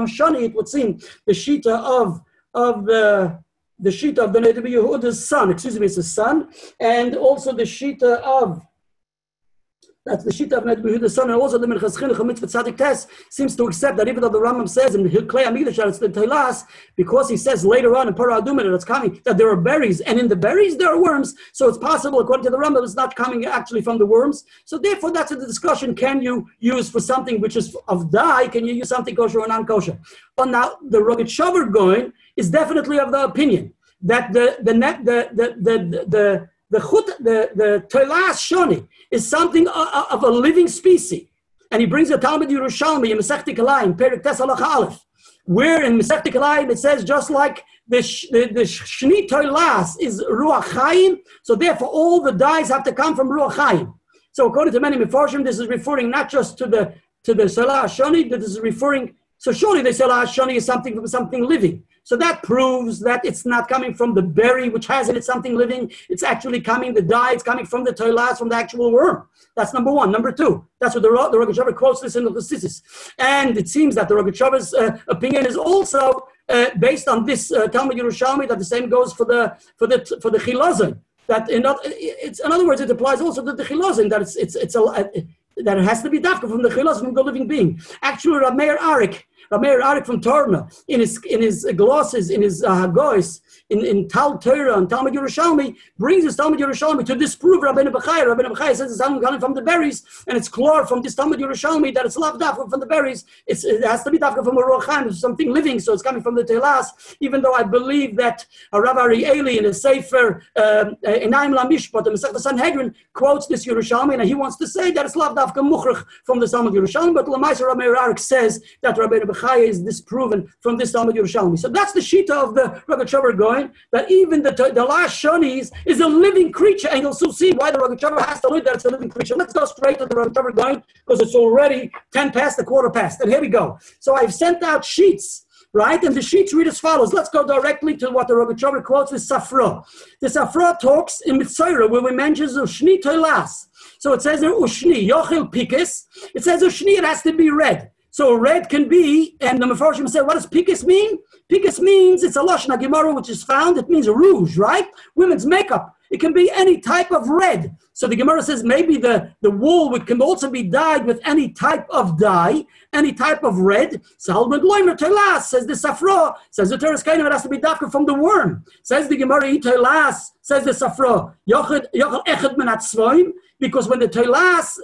shani. It would seem the shita of of the the shita of the Nedav Yehuda's son. Excuse me, it's the son, and also the shita of that's the Shita of Ned the son, and also the Minchas Chinuch Mitzvah Tzadik Tes seems to accept that even though the Rambam says in Klei Amigdash it's the Teilas, because he says later on in Parah Adumah that it's coming that there are berries, and in the berries there are worms. So it's possible, according to the Rambam, it's not coming actually from the worms. So therefore, that's a discussion: can you use for something which is of dye? Can you use something kosher or non-kosher? But now the Rogat going is definitely of the opinion that the the net the the the, the, the chut, the the toilas shoni is something of a living species, and he brings the Talmud Yerushalmi in Masechti Kalayim, Perik Tes Aleph, where in Masechti Kalayim it says just like the the, the shni toilas is ruach chayim, so therefore all the dyes have to come from ruach chayim. So according to many Mefarshim, this is referring not just to the to the Salah Shoni, but this is referring. So surely the Salah Shoni is something from something living. So that proves that it's not coming from the berry, which has in it something living. It's actually coming, the dye, it's coming from the toilas, from the actual worm. That's number one. Number two, that's what the, the Rogatchover quotes this in the Chassidus. And it seems that the Rogatchover's uh, opinion is also uh, based on this uh, Talmud Yerushalmi, that the same goes for the, for the, for the Chilazim. That in, it's, in other words, it applies also to the Chilazim, that it's, it's, it's a, that it has to be dafka from the chilas from the living being. Actually, Rameir Arik, Rameir Arik from Torna, in his in his glosses, in his uh, in, in Tal Torah and Talmud Yerushalmi brings his Talmud Yerushalmi to disprove Rabbeinu Bechai. Rabbeinu Bechai says it's coming from the berries, and it's clear from this Talmud Yerushalmi that it's love dafka from the berries. It's, it has to be dafka from a Rochan, something living, so it's coming from the Telas. Even though I believe that uh, Rav Arieli in a Sefer um, uh, Enaim Lamishpat, the Sanhedrin, quotes this Yerushalmi, and he wants to say that it's love dafka muchrach from the Talmud Yerushalmi, but Lamaisa Rameir Arik says that Rabbeinu Bechai is disproven from this Talmud Yerushalmi. So that's the Shita of the Rogatchover Gaon that even the, the last Shonis is a living creature, and you'll soon see why the Rogatchover has to learn that it's a living creature. Let's go straight to the Rogatchover Gaon because it's already 10 past the quarter past. And here we go. So I've sent out sheets right? And the sheets read as follows. Let's go directly to what the Rogatchover quotes with Sifra. The Sifra talks in Mitzvah where we mention Ushni Toilas. So it says there Ushni, Yochil Pikis. It says Ushni, it has to be red. So red can be, and the Mefarshim said, what does Pikis mean? Pikis means it's a Lashon Gemara which is found. It means rouge, right? Women's makeup. It can be any type of red. So the Gemara says maybe the, the wool can also be dyed with any type of dye, any type of red. So Halmud Loimer Telas says the Sifra, says the Teres Kainim, it has to be darker from the worm. Says the Gemara Telas, says the Sifra, Yochel Echad Menat because when the Telas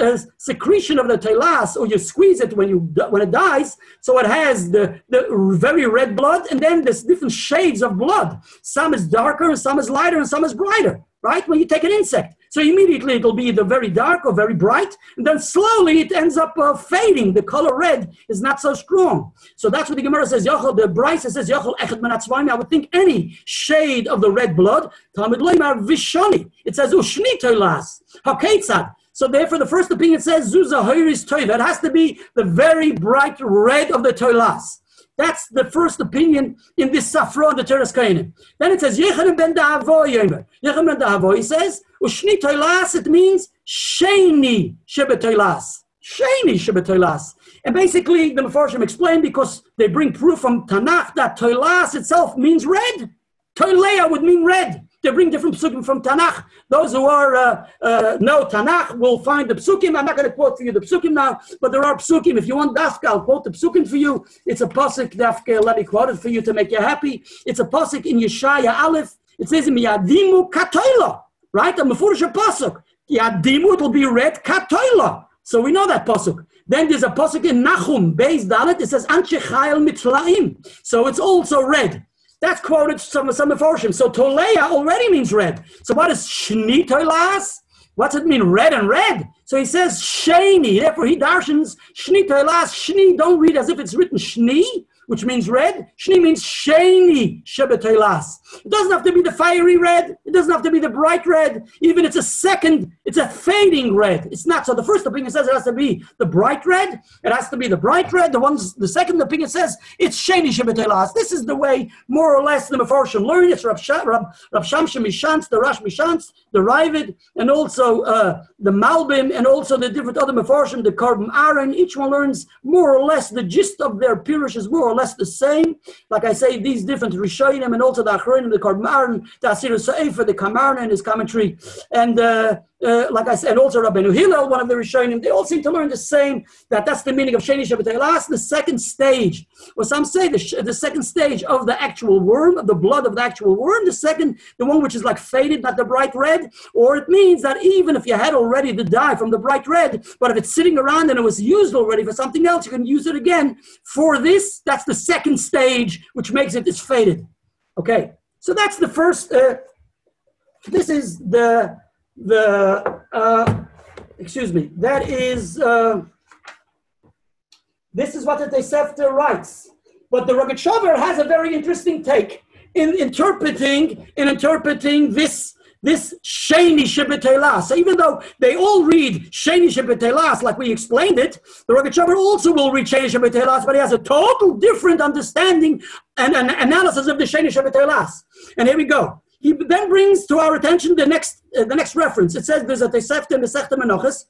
uh, secretion of the telas, or you squeeze it when you when it dies, so it has the, the very red blood, and then there's different shades of blood. Some is darker, and some is lighter, and some is brighter. Right when you take an insect, so immediately it'll be either very dark or very bright, and then slowly it ends up uh, fading. The color red is not so strong. So that's what the Gemara says. Yochel, the Brisa says Yochel echet menatzvayim. I would think any shade of the red blood. Talmud leimar vishoni. It says ushni toilas haketzad. So therefore, the first opinion says Zuzah Hoiris Toiv. It has to be the very bright red of the Toilas. That's the first opinion in this Sifra, the Teres Kainim. Then it says Yechanim ben Da'avo Yemer. Yechanim ben Da'avo, he says, Ushni Toilas, it means Sheni Shebetoilas. Sheni Shebetoilas. And basically, the Mefarshim explain because they bring proof from Tanakh that Toilas itself means red. Toilea would mean red. They bring different psukim from Tanakh. Those who are uh, uh, know Tanakh will find the psukim. I'm not going to quote for you the psukim now, but there are psukim. If you want dafka, I'll quote the psukim for you. It's a pasuk dafka. Let me quote it for you to make you happy. It's a pasuk in Yeshaya Aleph. It says in Yadimu Katoila, right? A mefurish pasuk. Yadimu, it will be read Katoila. So we know that pasuk. Then there's a posuk in Nachum, Beis Dalet, it It says, Anche Chayel Mitlaim. So it's also red. That's quoted some some version. So Toleya already means red. So what is Shni Toilas? What's it mean, red and red? So he says Shani. Therefore, he darshans Shni Toilas. Shni, don't read as if it's written Shni, which means red. Shni means shani shebeteilas. It doesn't have to be the fiery red. It doesn't have to be the bright red. Even it's a second, it's a fading red. It's not. So the first opinion says it has to be the bright red. It has to be the bright red. The ones, the second opinion says it's shani shebeteilas. This is the way, more or less, the Mefarshim learn. It's Rab Shamshim Mishantz, the Rash Mishantz, the Ravid, and also uh, the Malbim, and also the different other Mefarshim, the Karbim Aaron. Each one learns more or less the gist of their Pirush is more or less the same. Like I say, these different Rishonim and also the Achronim, the Karmaran, the Asir Sa'efa, the Kamarna in his commentary, and uh, uh, like I said, also Rabbeinu Hillel, one of the Rishonim, they all seem to learn the same, that that's the meaning of Sheni Shabbat Last, the second stage, or some say the, the second stage of the actual worm, of the blood of the actual worm, the second, the one which is like faded, not the bright red, or it means that even if you had already the dye from the bright red, but if it's sitting around and it was used already for something else, you can use it again. For this, that's the second stage, which makes it it is faded. Okay, so that's the first, uh, this is the, the uh, excuse me, that is uh, this is what the Tosefta writes. But the Rogatchover has a very interesting take in interpreting in interpreting this this Sheni Shebitelas. So even though they all read Sheni Shebitelas, like we explained it, the Rogatchover also will read Sheni Shebitelas, but he has a total different understanding and an analysis of the Sheni Shebitelas. And here we go. He then brings to our attention the next uh, the next reference. It says there's a Tosefta in the Sechta Menachos.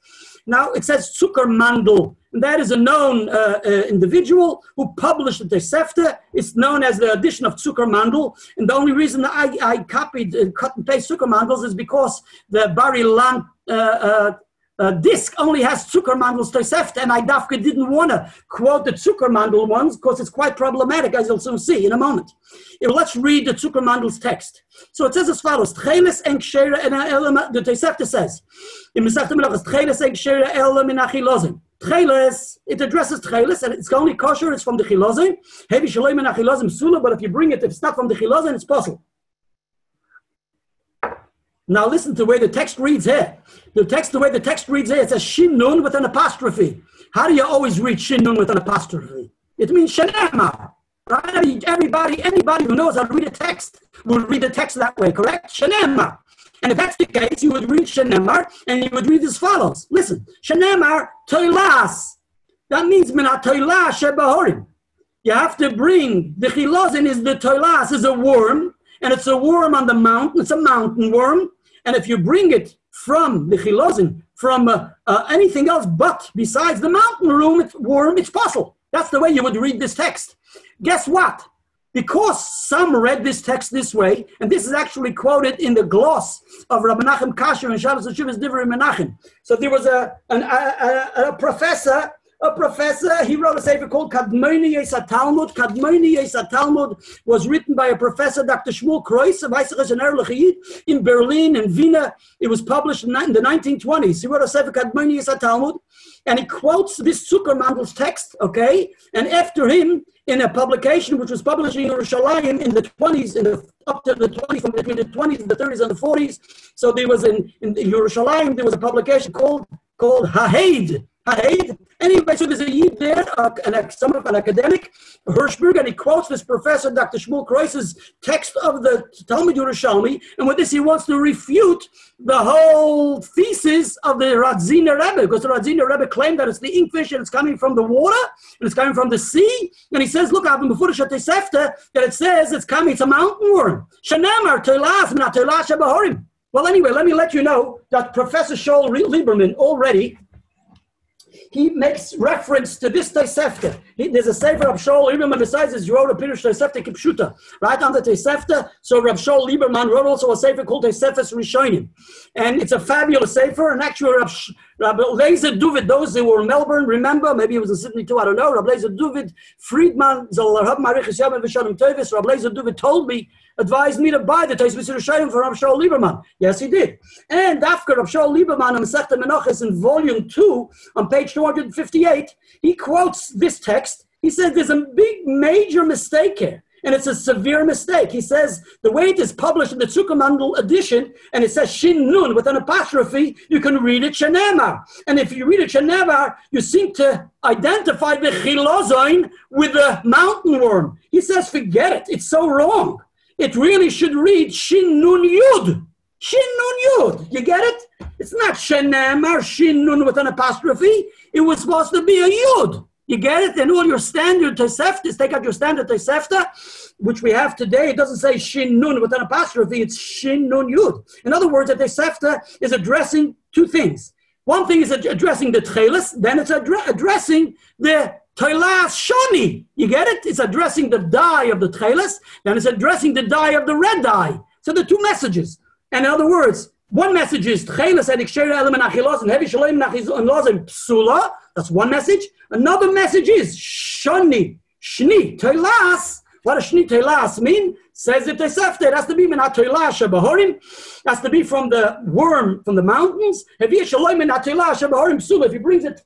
Now it says Zuckermandel, and that is a known uh, uh, individual who published the Tosefta. It's known as the edition of Zuckermandel, and the only reason I, I copied uh, cut and paste Zuckermandels is because the Bar Ilan uh, uh, disc only has Zuckermandel's Tosefta, and I dafka didn't want to quote the Zuckermandel ones because it's quite problematic, as you'll soon see in a moment. let's read the Zuckermandel's text. So it says as follows: Tcheles en kshere en element. The Tosefta says, "In Masechta Menachos, Tcheles en kshere elam in achilozim." Tcheles, it addresses Tcheles, and it's only kosher. It's from the chilozim. Heavy shalom in achilozim sula, but if you bring it, if it's not from the chilozim, it's possible. Now listen to the way the text reads here. The text, the way the text reads here, it says shinun with an apostrophe. How do you always read shinun with an apostrophe? It means shenema. Right? Everybody, anybody who knows how to read a text will read the text that way, correct? Shenema. And if that's the case, you would read Shenemar and you would read as follows. Listen, Shenemar toilas. That means mina toilas shebahorim. You have to bring the chilozin is the toilas is a worm, and it's a worm on the mountain. It's a mountain worm, and if you bring it from the chilozin, from uh, uh, anything else but besides the mountain room, it's worm, it's possible. That's the way you would read this text. Guess what? Because some read this text this way, and this is actually quoted in the gloss of Rabbi Menachem Kasher and Shabbos Shuvas Divrei Menachem. So there was a, an, a, a, a professor a professor. He wrote a sefer called Kadmoni Yesa Talmud. Kadmoni Yesa Talmud was written by a professor, Dr. Shmuel Krauss, in Berlin and Vienna. It was published in the 1920s. He wrote a sefer Kadmoni Yesa Talmud, and he quotes this Zuckermandel's text, okay? And after him, in a publication which was published in Yerushalayim in the 20s, in the, up to the 20s, from between the 20s, and the 30s, and the 40s. So there was in, in Yerushalayim, there was a publication called called Hahed, Anyway, so there's a yid there, uh, an, some of an academic, Hirschberg, and he quotes this professor, Dr. Shmuel Krauss's text of the Talmud Yerushalmi, and with this he wants to refute the whole thesis of the Radziner Rebbe, because the Radziner Rebbe claimed that it's the inkfish and it's coming from the water, and it's coming from the sea, and he says, look, I've been before that it says it's coming, it's a mountain worm. Shanamar, Well, anyway, let me let you know that Professor Shaul Lieberman already he makes reference to this Tosefta. He, there's a Sefer of Shaul Lieberman besides this, he wrote a Pirush Tosefta Kipshuta, right under Tosefta. So Rav Shaul Lieberman wrote also a Sefer called Tosefes Rishonim. And it's a fabulous Sefer, and actually Rav, Rabbi Lezer Duvid, those who were in Melbourne, remember, maybe it was in Sydney too, I don't know, Rabbi Lezer Duvid, Friedman, Zalahab Marichis Yamel Vishalim Tevis, Rabbi Lezer Duvid told me, advised me to buy the Tosefes Rishonim for Rabbi Shaul Lieberman. Yes, he did. And after Rabbi Shaul Lieberman on Masechta Menachos in volume 2, on page 258, he quotes this text. He said, there's a big, major mistake here. And it's a severe mistake. He says the way it is published in the Zuckermandel edition, and it says Shin Nun with an apostrophe, you can read it Shenema. And if you read it Shenema, you seem to identify the Chilozoin with the mountain worm. He says, forget it. It's so wrong. It really should read Shin Nun Yud. Shin Nun Yud. You get it? It's not Shenema, Shin Nun with an apostrophe. It was supposed to be a Yud. You get it? And all your standard Toseftas, take out your standard Tosefta, which we have today. It doesn't say Shin Nun with an apostrophe, it's Shin Nun Yud. In other words, a Tosefta is addressing two things. One thing is addressing the Tchelis, then it's addre- addressing the Toilas Shoni. You get it? It's addressing the dye of the Tchelis, then it's addressing the dye of the red dye. So the two messages. And in other words, one message is Tchelis and Ikshera and Achilos and Heavy Shalom and Psula. That's one message. Another message is Shani, Shni, Toilas. What does Shni Toilas mean? Says it Tosefta. It has to be min Toilas Shabahorim. Has to be from the worm from the mountains. If he brings it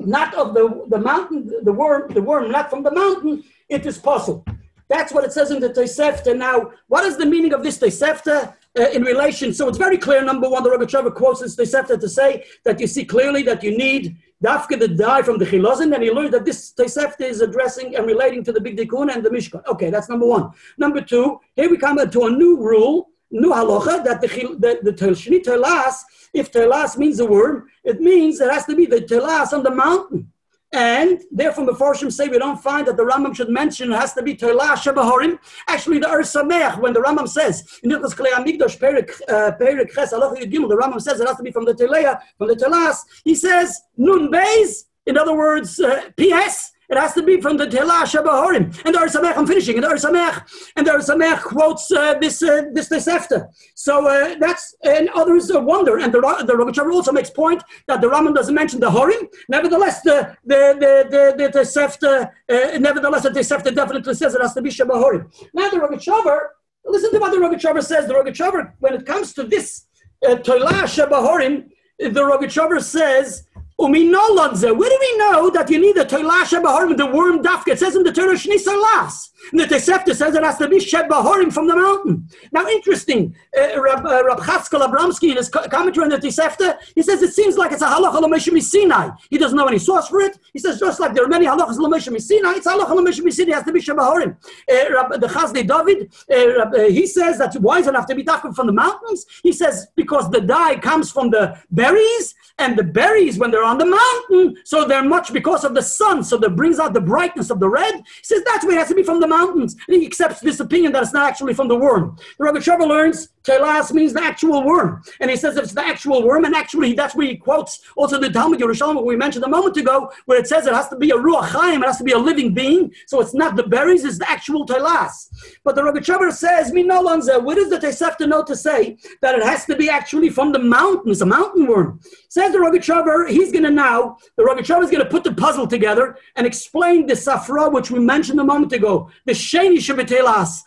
not of the, the mountain, the worm, the worm not from the mountain, it is possible. That's what it says in the Tosefta. Now, what is the meaning of this Tosefta? uh, in relation. So it's very clear. Number one, the Rogatchover quotes this Tosefta to say that you see clearly that you need Dafka the die from the Chilozin, and he learned that this Tosefta is addressing and relating to the Big Dikun and the Mishkan. Okay, that's number one. Number two, here we come to a new rule, new halacha, that the the, the Shni Telas, if Telas means a worm, it means it has to be the Telas on the mountain. And therefore, the Forshim say we don't find that the Rambam should mention it has to be Toilah Shebahorim. Actually, the Ur Sameach, when the Rambam says, in Nichlas Klei Amigdosh, Perik uh, Ches, Allah Yudgimel, the Rambam says it has to be from the Toilah, from the Toilas. He says, Nun Beis, in other words, uh, P.S., it has to be from the Telah Shabahorim. And the Arsamech, I'm finishing, and the Arsamech, and the Arsamech quotes uh, this, uh, this, this after. So uh, that's, and others wonder, and the, the Rogachover also makes point that the Rambam doesn't mention the Horim. Nevertheless, the, the, the, the, the uh, nevertheless, the Tesefta definitely says it has to be Shabahorim. Now the Rogachover, listen to what the Rogachover says. The Rogachover, when it comes to this uh, Toilah Shabahorim, the Rogachover says, where do we know that you need a toilasha bahorim, the worm dafka? It says in the Torah shni salas. And the Tosefta says it has to be shed bahorim from the mountain. Now, interesting, uh, Rab, uh, Rab Abramsky in his commentary on the Tosefta, he says it seems like it's a halacha l'meshim Sinai. He doesn't know any source for it. He says just like there are many halachas l'meshim Sinai, it's halacha l'meshim Sinai. It has to be shed bahorim. Uh, Rab, the Chasdei David, uh, Rab, uh, he says that why does it have to be dafka from the mountains? He says because the dye comes from the berries, and the berries when they're on the mountain, so they're much because of the sun, so that brings out the brightness of the red. He says that's why it has to be from the mountains. And he accepts this opinion that it's not actually from the worm. The Rabbi Shava learns Telas means the actual worm. And he says it's the actual worm, and actually that's where he quotes also the Talmud Yerushalmi, what we mentioned a moment ago, where it says it has to be a Ruach Chaim, it has to be a living being. So it's not the berries, it's the actual Telas. But the Rabbi Shava says, Minolanza, what does the Tesefta know to say that it has to be actually from the mountains, a mountain worm? Says the Rabbi Shava, he's going to now, the Rabbi Shava is going to put the puzzle together and explain the Sifra, which we mentioned a moment ago, the Sheni Shabbat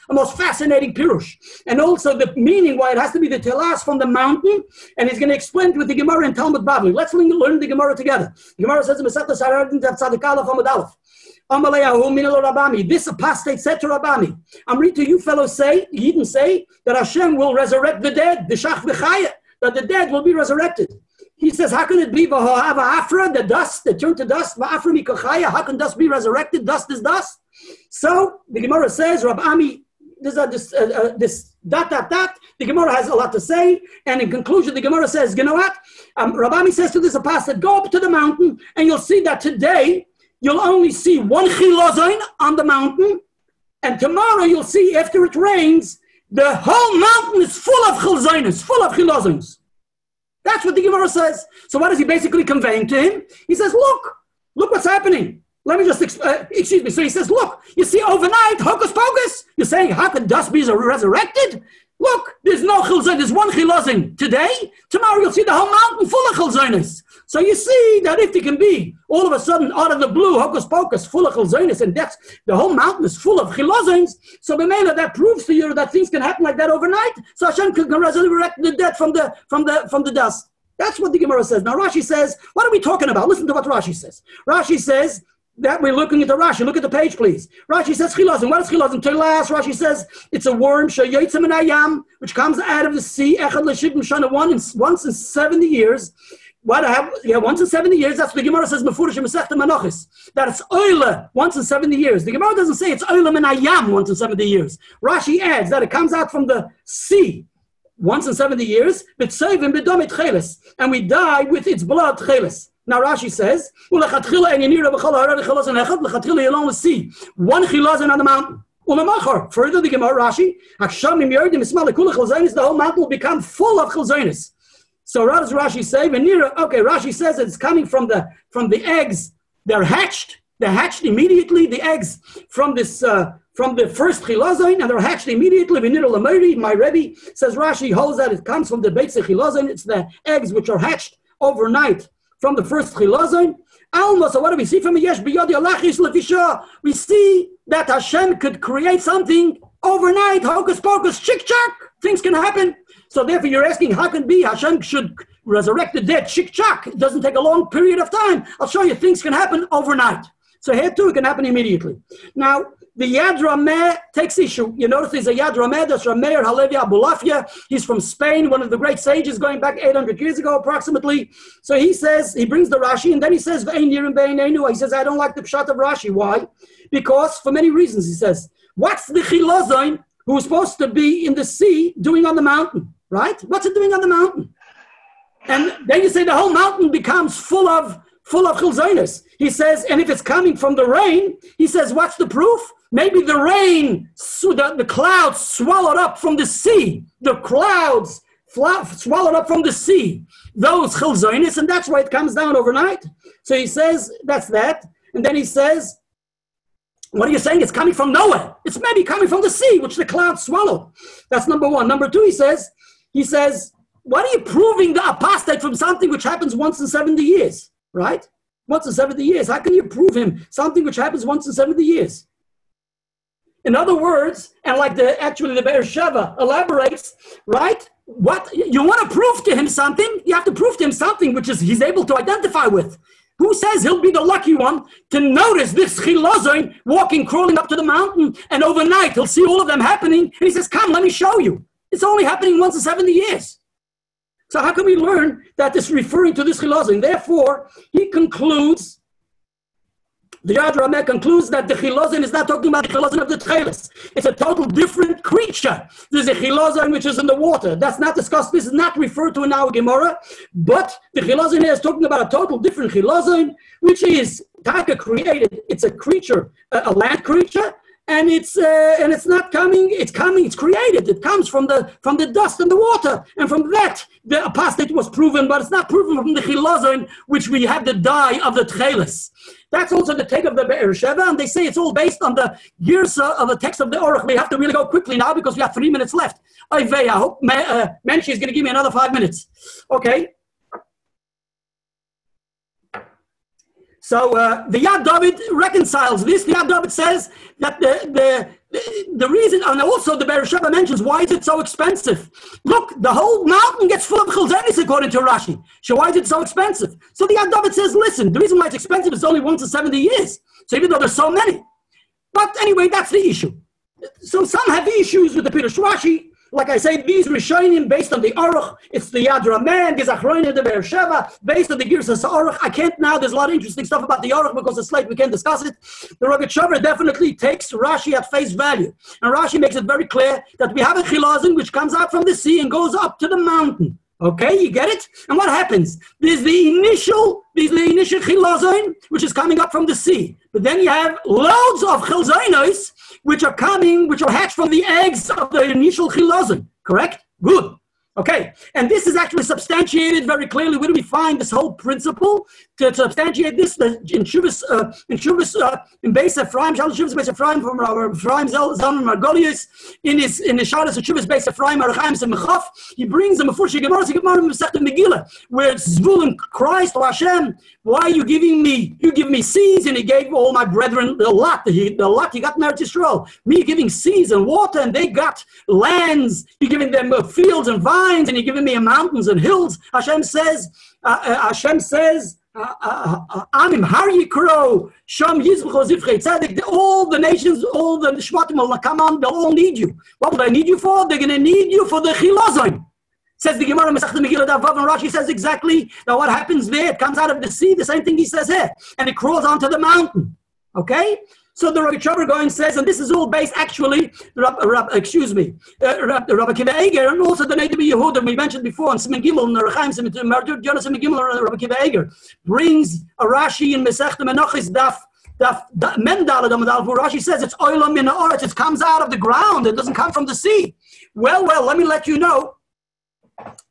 a most fascinating Pirush. And also the meaning meaning why it has to be the telas from the mountain, and he's going to explain it with the Gemara and Talmud Bavli. Let's learn the Gemara together. The Gemara says in Masechta Sanhedrin Tzadik Aleph Amud Aleph. This apostate said to Rabami, I'm reading to you fellows say, Yidden say, that Hashem will resurrect the dead, the Shach that the dead will be resurrected. He says, how can it be Afra, the dust, that turned to dust, Afra Mikochaya, how can dust be resurrected? Dust is dust. So the Gemara says, Rabami, this, uh, this, uh, this dot, dot, dot, the Gemara has a lot to say. And in conclusion, the Gemara says, you know what? Um, Rabami says to this apostle, go up to the mountain and you'll see that today you'll only see one chilozain on the mountain. And tomorrow you'll see after it rains, the whole mountain is full of chilzainis, full of chilozains. That's what the Gemara says. So what is he basically conveying to him? He says, look, look what's happening. let me just, uh, excuse me. So he says, look, you see, overnight, hocus pocus. You're saying, how could dust be resurrected? Look, there's no chilzon. There's one chilazin today. Tomorrow you'll see the whole mountain full of chilzonis. So you see that if it can be all of a sudden out of the blue, hocus pocus, full of chilzonis, and that's the whole mountain is full of chilazins. So man that proves to you that things can happen like that overnight. So Hashem can resurrect the dead from the from the from the dust. That's what the Gemara says. Now Rashi says, what are we talking about? Listen to what Rashi says. Rashi says that we're looking at the Rashi. Look at the page, please. Rashi says chilazim. What is chilazim? To last, Rashi says it's a worm ayam, which comes out of the sea. Echad l'shivim shana once once in seventy years. What I have yeah once in seventy years? That's what the Gemara says mefurish Masechta Manochis. That it's once in seventy years. The Gemara doesn't say it's oila minayam once in seventy years. Rashi adds that it comes out from the sea once in seventy years. But saving bedomit chelis, and we die with its blood chelis. Now Rashi says, you only see one chilazon on the mountain. Further, the Gemara Rashi, the whole mountain will become full of chilzonis. So what does Rashi say? Okay, Rashi says it's coming from the from the eggs. They're hatched. They're hatched immediately. The eggs from this uh, from the first chilazon, and they're hatched immediately. My Rebbe says Rashi holds that it comes from the base of chilazon. It's the eggs which are hatched overnight from the first chilazon. Alma, so what do we see from Yesh Biyodi Alachis Levisha? We see that Hashem could create something overnight, hocus pocus, chick chack, things can happen. So therefore you're asking, how can be Hashem should resurrect the dead, chick chack? It doesn't take a long period of time. I'll show you things can happen overnight. So here too, it can happen immediately. Now, the Yad Rameh takes issue. You notice there's a Yad Rameh, that's Rameir Halevi Abulafia. He's from Spain, one of the great sages going back 800 years ago approximately. So he says, he brings the Rashi, and then he says, He says, I don't like the Pshat of Rashi. Why? Because for many reasons, he says, what's the Chilozain who's supposed to be in the sea doing on the mountain, right? What's it doing on the mountain? And then you say the whole mountain becomes full of full of chilzonis. He says, and if it's coming from the rain, he says, what's the proof? Maybe the rain, the, the clouds swallowed up from the sea. The clouds swallowed up from the sea. Those chilzonis, and that's why it comes down overnight. So he says, that's that. And then he says, what are you saying? It's coming from nowhere. It's maybe coming from the sea, which the clouds swallowed. That's number one. Number two, he says, he says, what are you proving the apostate from something which happens once in 70 years? Right? Once in 70 years. How can you prove him something which happens once in 70 years? In other words, and like the actually the Be'er elaborates, right? What you want to prove to him something, you have to prove to him something which is he's able to identify with. Who says he'll be the lucky one to notice this chilazon walking, crawling up to the mountain, and overnight he'll see all of them happening, and he says, "Come, let me show you." It's only happening once in seventy years. So how can we learn that it's referring to this chilazon? Therefore, he concludes the Yad Rameh concludes that the chilazon is not talking about the chilazon of the tchelis. It's a total different creature. There's a chilazon which is in the water. That's not discussed. This is not referred to in our Gemara. But the chilazon here is talking about a total different chilazon, which is Taka created. It's a creature, a land creature, and it's uh, and it's not coming it's coming it's created. It comes from the from the dust and the water. And from that the apostate was proven but it's not proven from the chilazon which we have the dye of the tchelis that's also the take of the Be'er Sheva and they say it's all based on the girsa of the text of the Orach. We have to really go quickly now because we have three minutes left. I hope uh, Menchi is going to give me another five minutes. Okay So uh, the Yad David reconciles this. The Yad David says that the, the, the, reason, and also the Beersheba mentions why is it so expensive? Look, the whole mountain gets full of chilzenis according to Rashi. So why is it so expensive? So the Yad David says, listen, the reason why it's expensive is only once in 70 years. So even though there's so many. But anyway, that's the issue. So some have issues with the Peter Rashi. Like I say, these Rishonim based on the Aruch, it's the Yad Rameh, Gizachroin, the Beersheba, based on the Girsas Aruch. I can't now, there's a lot of interesting stuff about the Aruch because it's late, we can't discuss it. The Rogatchover definitely takes Rashi at face value. And Rashi makes it very clear that we have a Chilazin which comes out from the sea and goes up to the mountain. Okay, you get it? And what happens? There's the initial, there's the initial chilazon, which is coming up from the sea. But then you have loads of chilzonos, which are coming, which are hatched from the eggs of the initial chilazon. Correct? Good. Okay, and this is actually substantiated very clearly. Where do we find this whole principle to, substantiate this? The, in Shuvas, uh, in Shuvas, uh, in Beis Ephraim, Shalosh Shuvas Beis Ephraim from our Ephraim Zalman Margolius, in his in the Shalos of Shuvas Beis Ephraim Arachaim Semechov, he brings them before Gemara, Gemara Masechet Megillah, where Zvulun cries to Hashem, "Why are you giving me? You give me seeds, and he gave all my brethren the lot. The, the lot he got married to Israel. Me giving seeds and water, and they got lands. You giving them uh, fields and vines." and you're giving me mountains and hills. Hashem says, uh, uh, Hashem says, uh, uh, Amim, Har Yikro, Sham Yizbucho all the nations, all the Shvatim will come on, they'll all need you. What will they need you for? They're going to need you for the Chilazon. Says the Gemara Masech Megillah Davav and Rashi says exactly that what happens there, it comes out of the sea, the same thing he says here, and it crawls onto the mountain. Okay? So the Rabbi Chavar going says, and this is all based actually, Rab, Rab, excuse me, uh, Rab, Rabbi Akiva Eger, and also the Noda BiYehuda we mentioned before, and Simon Gimel, and Rechaim, Jonas Simon Gimel, and Rabbi Akiva Eger, brings a Rashi in Mesech the Menachis Daf, Daf, Mendal, where Rashi says it's oil in the it comes out of the ground, it doesn't come from the sea. Well, well, let me let you know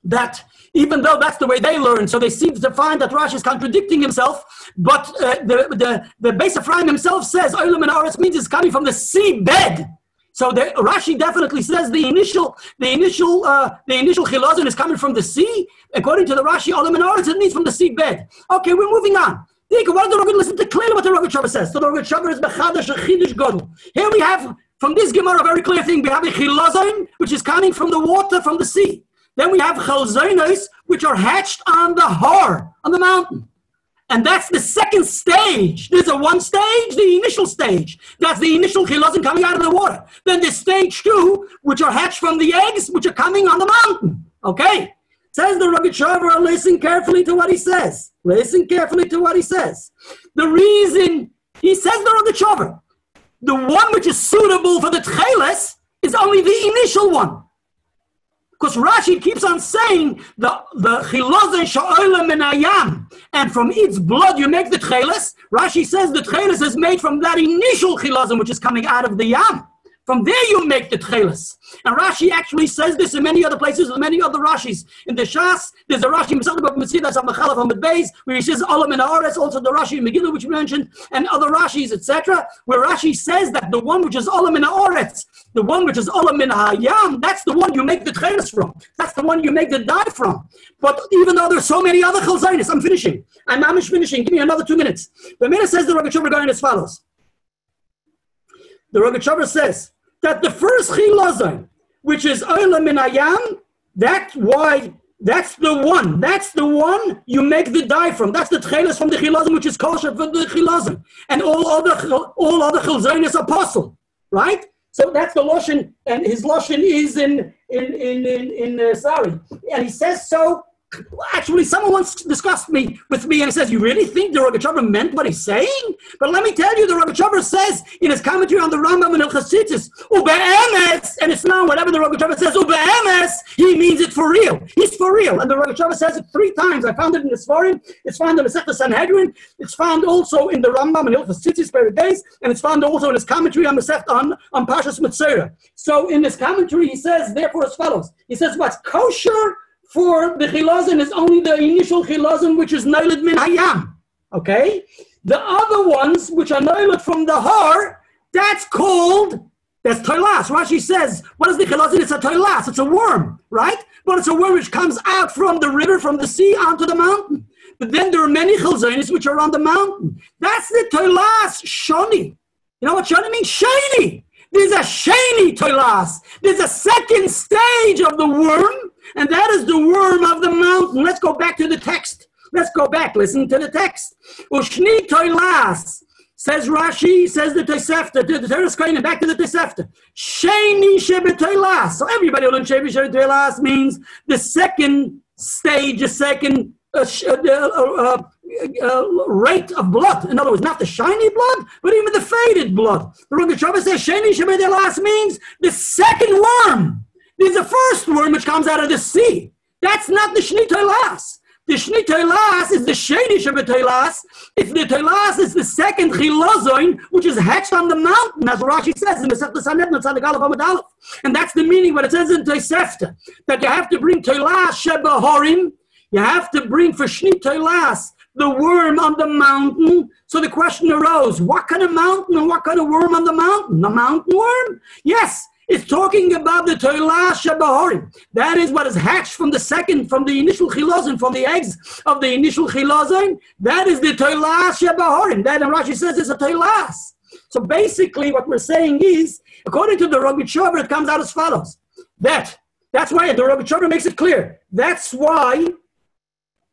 that even though that's the way they learn. So they seem to find that Rashi is contradicting himself. But uh, the, the, the Beis Ephraim himself says, Olam and Aretz means it's coming from the seabed. So the, Rashi definitely says the initial, the initial, uh, the initial chilazon is coming from the sea. According to the Rashi, Olam and Aretz, it means from the seabed. Okay, we're moving on. What the Rogat listen to clearly what the Rogat Shabbat says. So the Rogat Shabbat is Bechadash Chidush Godel. Here we have from this Gemara a very clear thing. We have a chilazon, which is coming from the water from the sea. Then we have chalzonos, which are hatched on the har, on the mountain. And that's the second stage. There's a one stage, the initial stage. That's the initial chilazim coming out of the water. Then there's stage two, which are hatched from the eggs, which are coming on the mountain. Okay? Says the Rabbi Shavar, listen carefully to what he says. Listen carefully to what he says. The reason, he says the Rabbi Shavar, the one which is suitable for the tcheles is only the initial one. Because Rashi keeps on saying the the chilazon sha'olam minayam, and from its blood you make the tcheles. Rashi says the tcheles is made from that initial chilazon which is coming out of the yam. From there you make the tcheles. And Rashi actually says this in many other places, in many other Rashis. In the Shas, there's a Rashi Metzidas of Mechalaf Hamid Beis, where he says Olam and Aretz, also the Rashi in Megillah, which we mentioned, and other Rashis, etc., where Rashi says that the one which is Olam and Aretz, the one which is Olam and Hayam, that's the one you make the tcheles from. That's the one you make the dye from. But even though there's so many other chalzainis, I'm finishing. I'm Amish finishing. Give me another two minutes. The minute says the Rabbi going as follows. The Rogatchover says that the first chilazon, which is oila min ayam, that's why that's the one. That's the one you make the dye from. That's the tchelas from the chilazon, which is kosher for the chilazon, and all other all other chilzon is apostle, right? So that's the lashon, and his lashon is in in in in, in uh, sorry, and he says so Actually, someone once discussed me with me and he says, You really think the Rogatchover meant what he's saying? But let me tell you, the Rogatchover says in his commentary on the Rambam and Chasitis, Ube'emes, and it's not whatever the Rogatchover says, Ube'emes, he means it for real. He's for real. And the Rogatchover says it three times. I found it in the Svarim, it's found in the Sefta Sanhedrin, it's found also in the Rambam and Chasitis days, and it's found also in his commentary on the Sifra on, on Pashas Mitzera. So in his commentary, he says, therefore, as follows. He says, What's kosher for the chilazon is only the initial chilazon, which is noiled min hayam. Okay? The other ones, which are noiled from the har, that's called, that's toilas. Rashi says, what is the chilazon? It's a toilas. It's a worm, right? But it's a worm which comes out from the river, from the sea, onto the mountain. But then there are many chilzonis which are on the mountain. That's the toilas, shoni. You know what shoni means? Shiny. There's a shiny toilas. There's a second stage of the worm and that is the worm of the mountain. Let's go back to the text. Let's go back. Listen to the text. Ushni toilas. Says Rashi, says the Tosefta, the Teres Kohen, back to the Tosefta. Sheni shebetoilas. So everybody will learn shebetoilas means the second stage, the second uh, uh, uh, uh, rate of blood. In other words, not the shiny blood, but even the faded blood. The Rogatchover says Sheni shebetoilas means the second worm. There's the first worm which comes out of the sea. That's not the Shnitoy Las. The Shni Toilas is the Shadish of the Toilas. It's the Toilas is the second Chilazon, which is hatched on the mountain, as Rashi says in the Sefta and that's the meaning what it says in Tosefta, that you have to bring Toilas Shebahorim, you have to bring for Shni Toilas the worm on the mountain. So the question arose, what kind of mountain and what kind of worm on the mountain? The mountain worm? Yes, it's talking about the Toilah Shabahorim. That is what is hatched from the second, from the initial chilazon, from the eggs of the initial chilazon. That is the Toilah Shabahorim. That, and Rashi says, is a Toilas. So basically, what we're saying is, according to the Rogachover, it comes out as follows. That, that's why the Rogachover makes it clear. That's why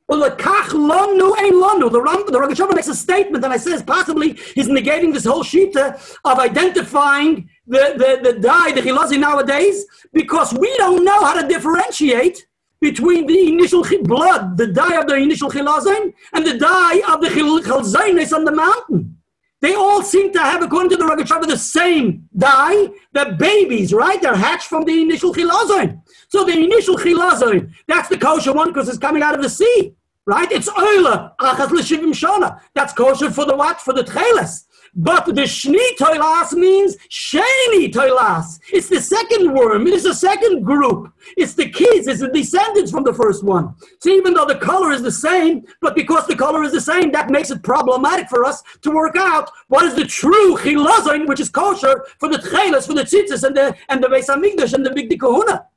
well, the kach lonu ein lonu. The Ram, the Rogachover makes a statement, and I says possibly he's negating this whole shita of identifying the, the, the dye, the chilazi nowadays, because we don't know how to differentiate between the initial blood, the dye of the initial chilazon, and the dye of the chalzainis on the mountain. They all seem to have, according to the Rogachover, the same dye. The babies, right? They're hatched from the initial chilazon. So the initial chilazon, that's the kosher one because it's coming out of the sea right? It's oila, achas shana. That's kosher for the what? For the tcheles. But the shni toilas means sheni toilas. It's the second worm. It is the second group. It's the kids. It's the descendants from the first one. So even though the color is the same, but because the color is the same, that makes it problematic for us to work out what is the true chilazon, which is kosher for the tcheles, for the tzitzis, and the and the Beis Hamikdash and the big kahuna.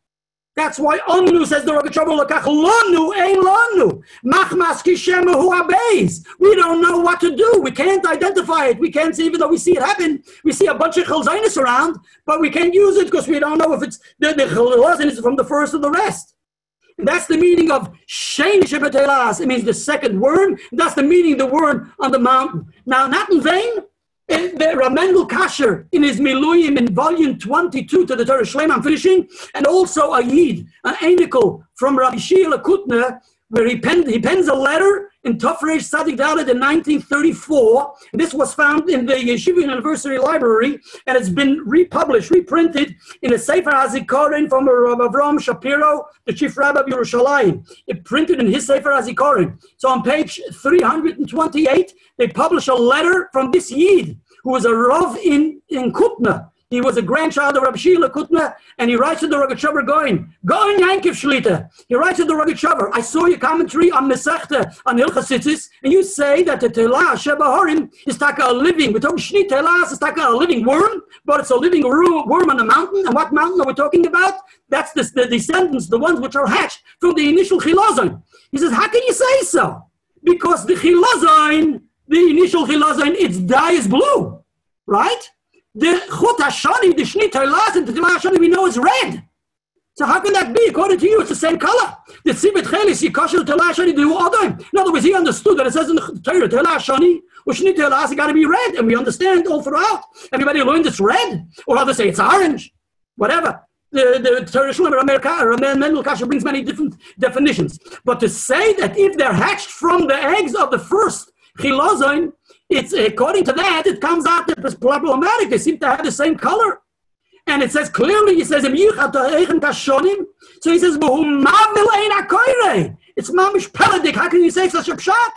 That's why Omnu says the Rogachover Lokach Lonu Ein eh, Lonu Machmas Kishemahu Abeis. We don't know what to do. We can't identify it. We can't see, even though we see it happen. We see a bunch of Chalzainis around, but we can't use it because we don't know if it's the, the Chalzainis from the first or the rest. And that's the meaning of Shein Shebetelas. It means the second worm. That's the meaning of the worm on the mountain. Now, not in vain, the Ramendel Kasher in his Miluyim in volume 22 to the Torah Shleimah, I'm finishing, and also a Yid, an Anikel from Rabbi Shia Kutner, where he, penned, he pens a letter in Tufresh Sadik Dalet in 1934. This was found in the Yeshiva University Library, and it's been republished, reprinted in a Sefer HaZikaron from Rav Avram Shapiro, the chief rabbi of Yerushalayim. It printed in his Sefer HaZikaron. So on page 328, they publish a letter from this Yid, who was a Rav in, in Kutna, he was a grandchild of Rabbi Shila Kutna, and he writes to the Rogachover Gaon, going Yankiv Shlita. He writes to the Rogachover, I saw your commentary on Mesechta, on Hilchasitis, and you say that the Telah Shebahorim is taka a living, we're talking Shni Telah is taka a living worm, but it's a living worm on the mountain. And what mountain are we talking about? That's the, the descendants, the ones which are hatched from the initial Chilazon. He says, how can you say so? Because the Chilazon, the initial Chilazon, its dye is blue, right? The Chut Hashani, the Shnit and the Telah Hashani we know is red. So how can that be? According to you, it's the same color. The Tzibit Chelis, Yikashel Telah Hashani, the other. In other words, he understood that it says in the Torah, Telah Hashani, or Shnit Hailas, it got to be red. And we understand all throughout. Everybody learned it's red. Or others say it's orange. Whatever. The, the Torah Shalom Mendel Kasher brings many different definitions. But to say that if they're hatched from the eggs of the first Chilazon, it's according to that, it comes out that it's problematic. They seem to have the same color. And it says clearly, he says, so he says, it's mamish peladik. How can you say such a pshat?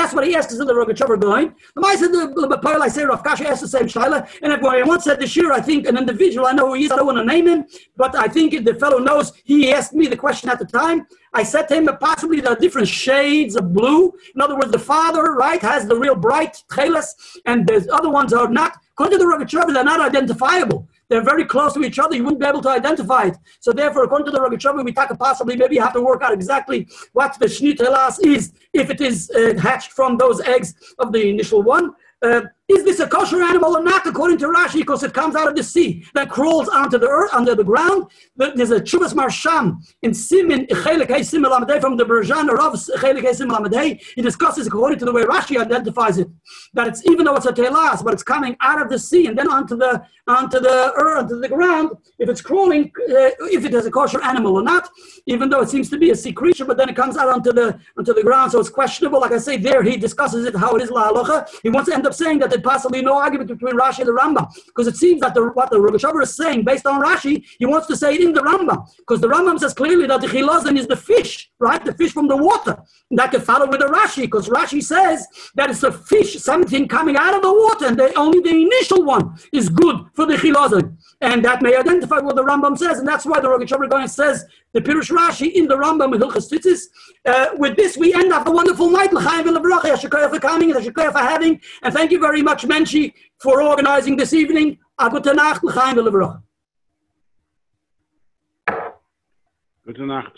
That's what he asks in the Rogachover Gaon. The said the Paul I say Rav Kasher asked the same shaila. And if I once said this year, I think an individual, I know who he is, I don't want to name him, but I think the fellow knows he asked me the question at the time. I said to him that possibly there are different shades of blue. In other words, the father, right, has the real bright chelas, and the other ones are not. According to the Rogachover, they're not identifiable. They're very close to each other. You wouldn't be able to identify it. So therefore, according to the Rogachover, we talk possibly maybe you have to work out exactly what the Shnit Helas is, if it is uh, hatched from those eggs of the initial one. Uh, is this a kosher animal or not? According to Rashi, because it comes out of the sea, that crawls onto the earth, under the ground. There's a Chuvas Maharsham in Simin from the Berjan Rav He discusses according to the way Rashi identifies it, that it's even though it's a telas, but it's coming out of the sea and then onto the onto the earth, onto the ground. If it's crawling, uh, if it is a kosher animal or not, even though it seems to be a sea creature, but then it comes out onto the onto the ground, so it's questionable. Like I say, there he discusses it how it is la He wants to end up saying that the possibly no argument between Rashi and the Rambam because it seems that the, what the Rogachover is saying based on Rashi, he wants to say it in the Rambam because the Rambam says clearly that the chilazon is the fish, right? The fish from the water. And that can follow with the Rashi because Rashi says that it's a fish, something coming out of the water, and the, only the initial one is good for the chilazon. And that may identify what the Rambam says, and that's why the Rogachover says the Pirush Rashi in the Rambam with Hilchas Tzitzis. Uh, with this, we end up a wonderful night. L'chaim v'levracha, for coming, and for having, and thank you very much, Menchi, for organizing this evening. Gute Nacht, l'chaim v'levracha. Gute Nacht.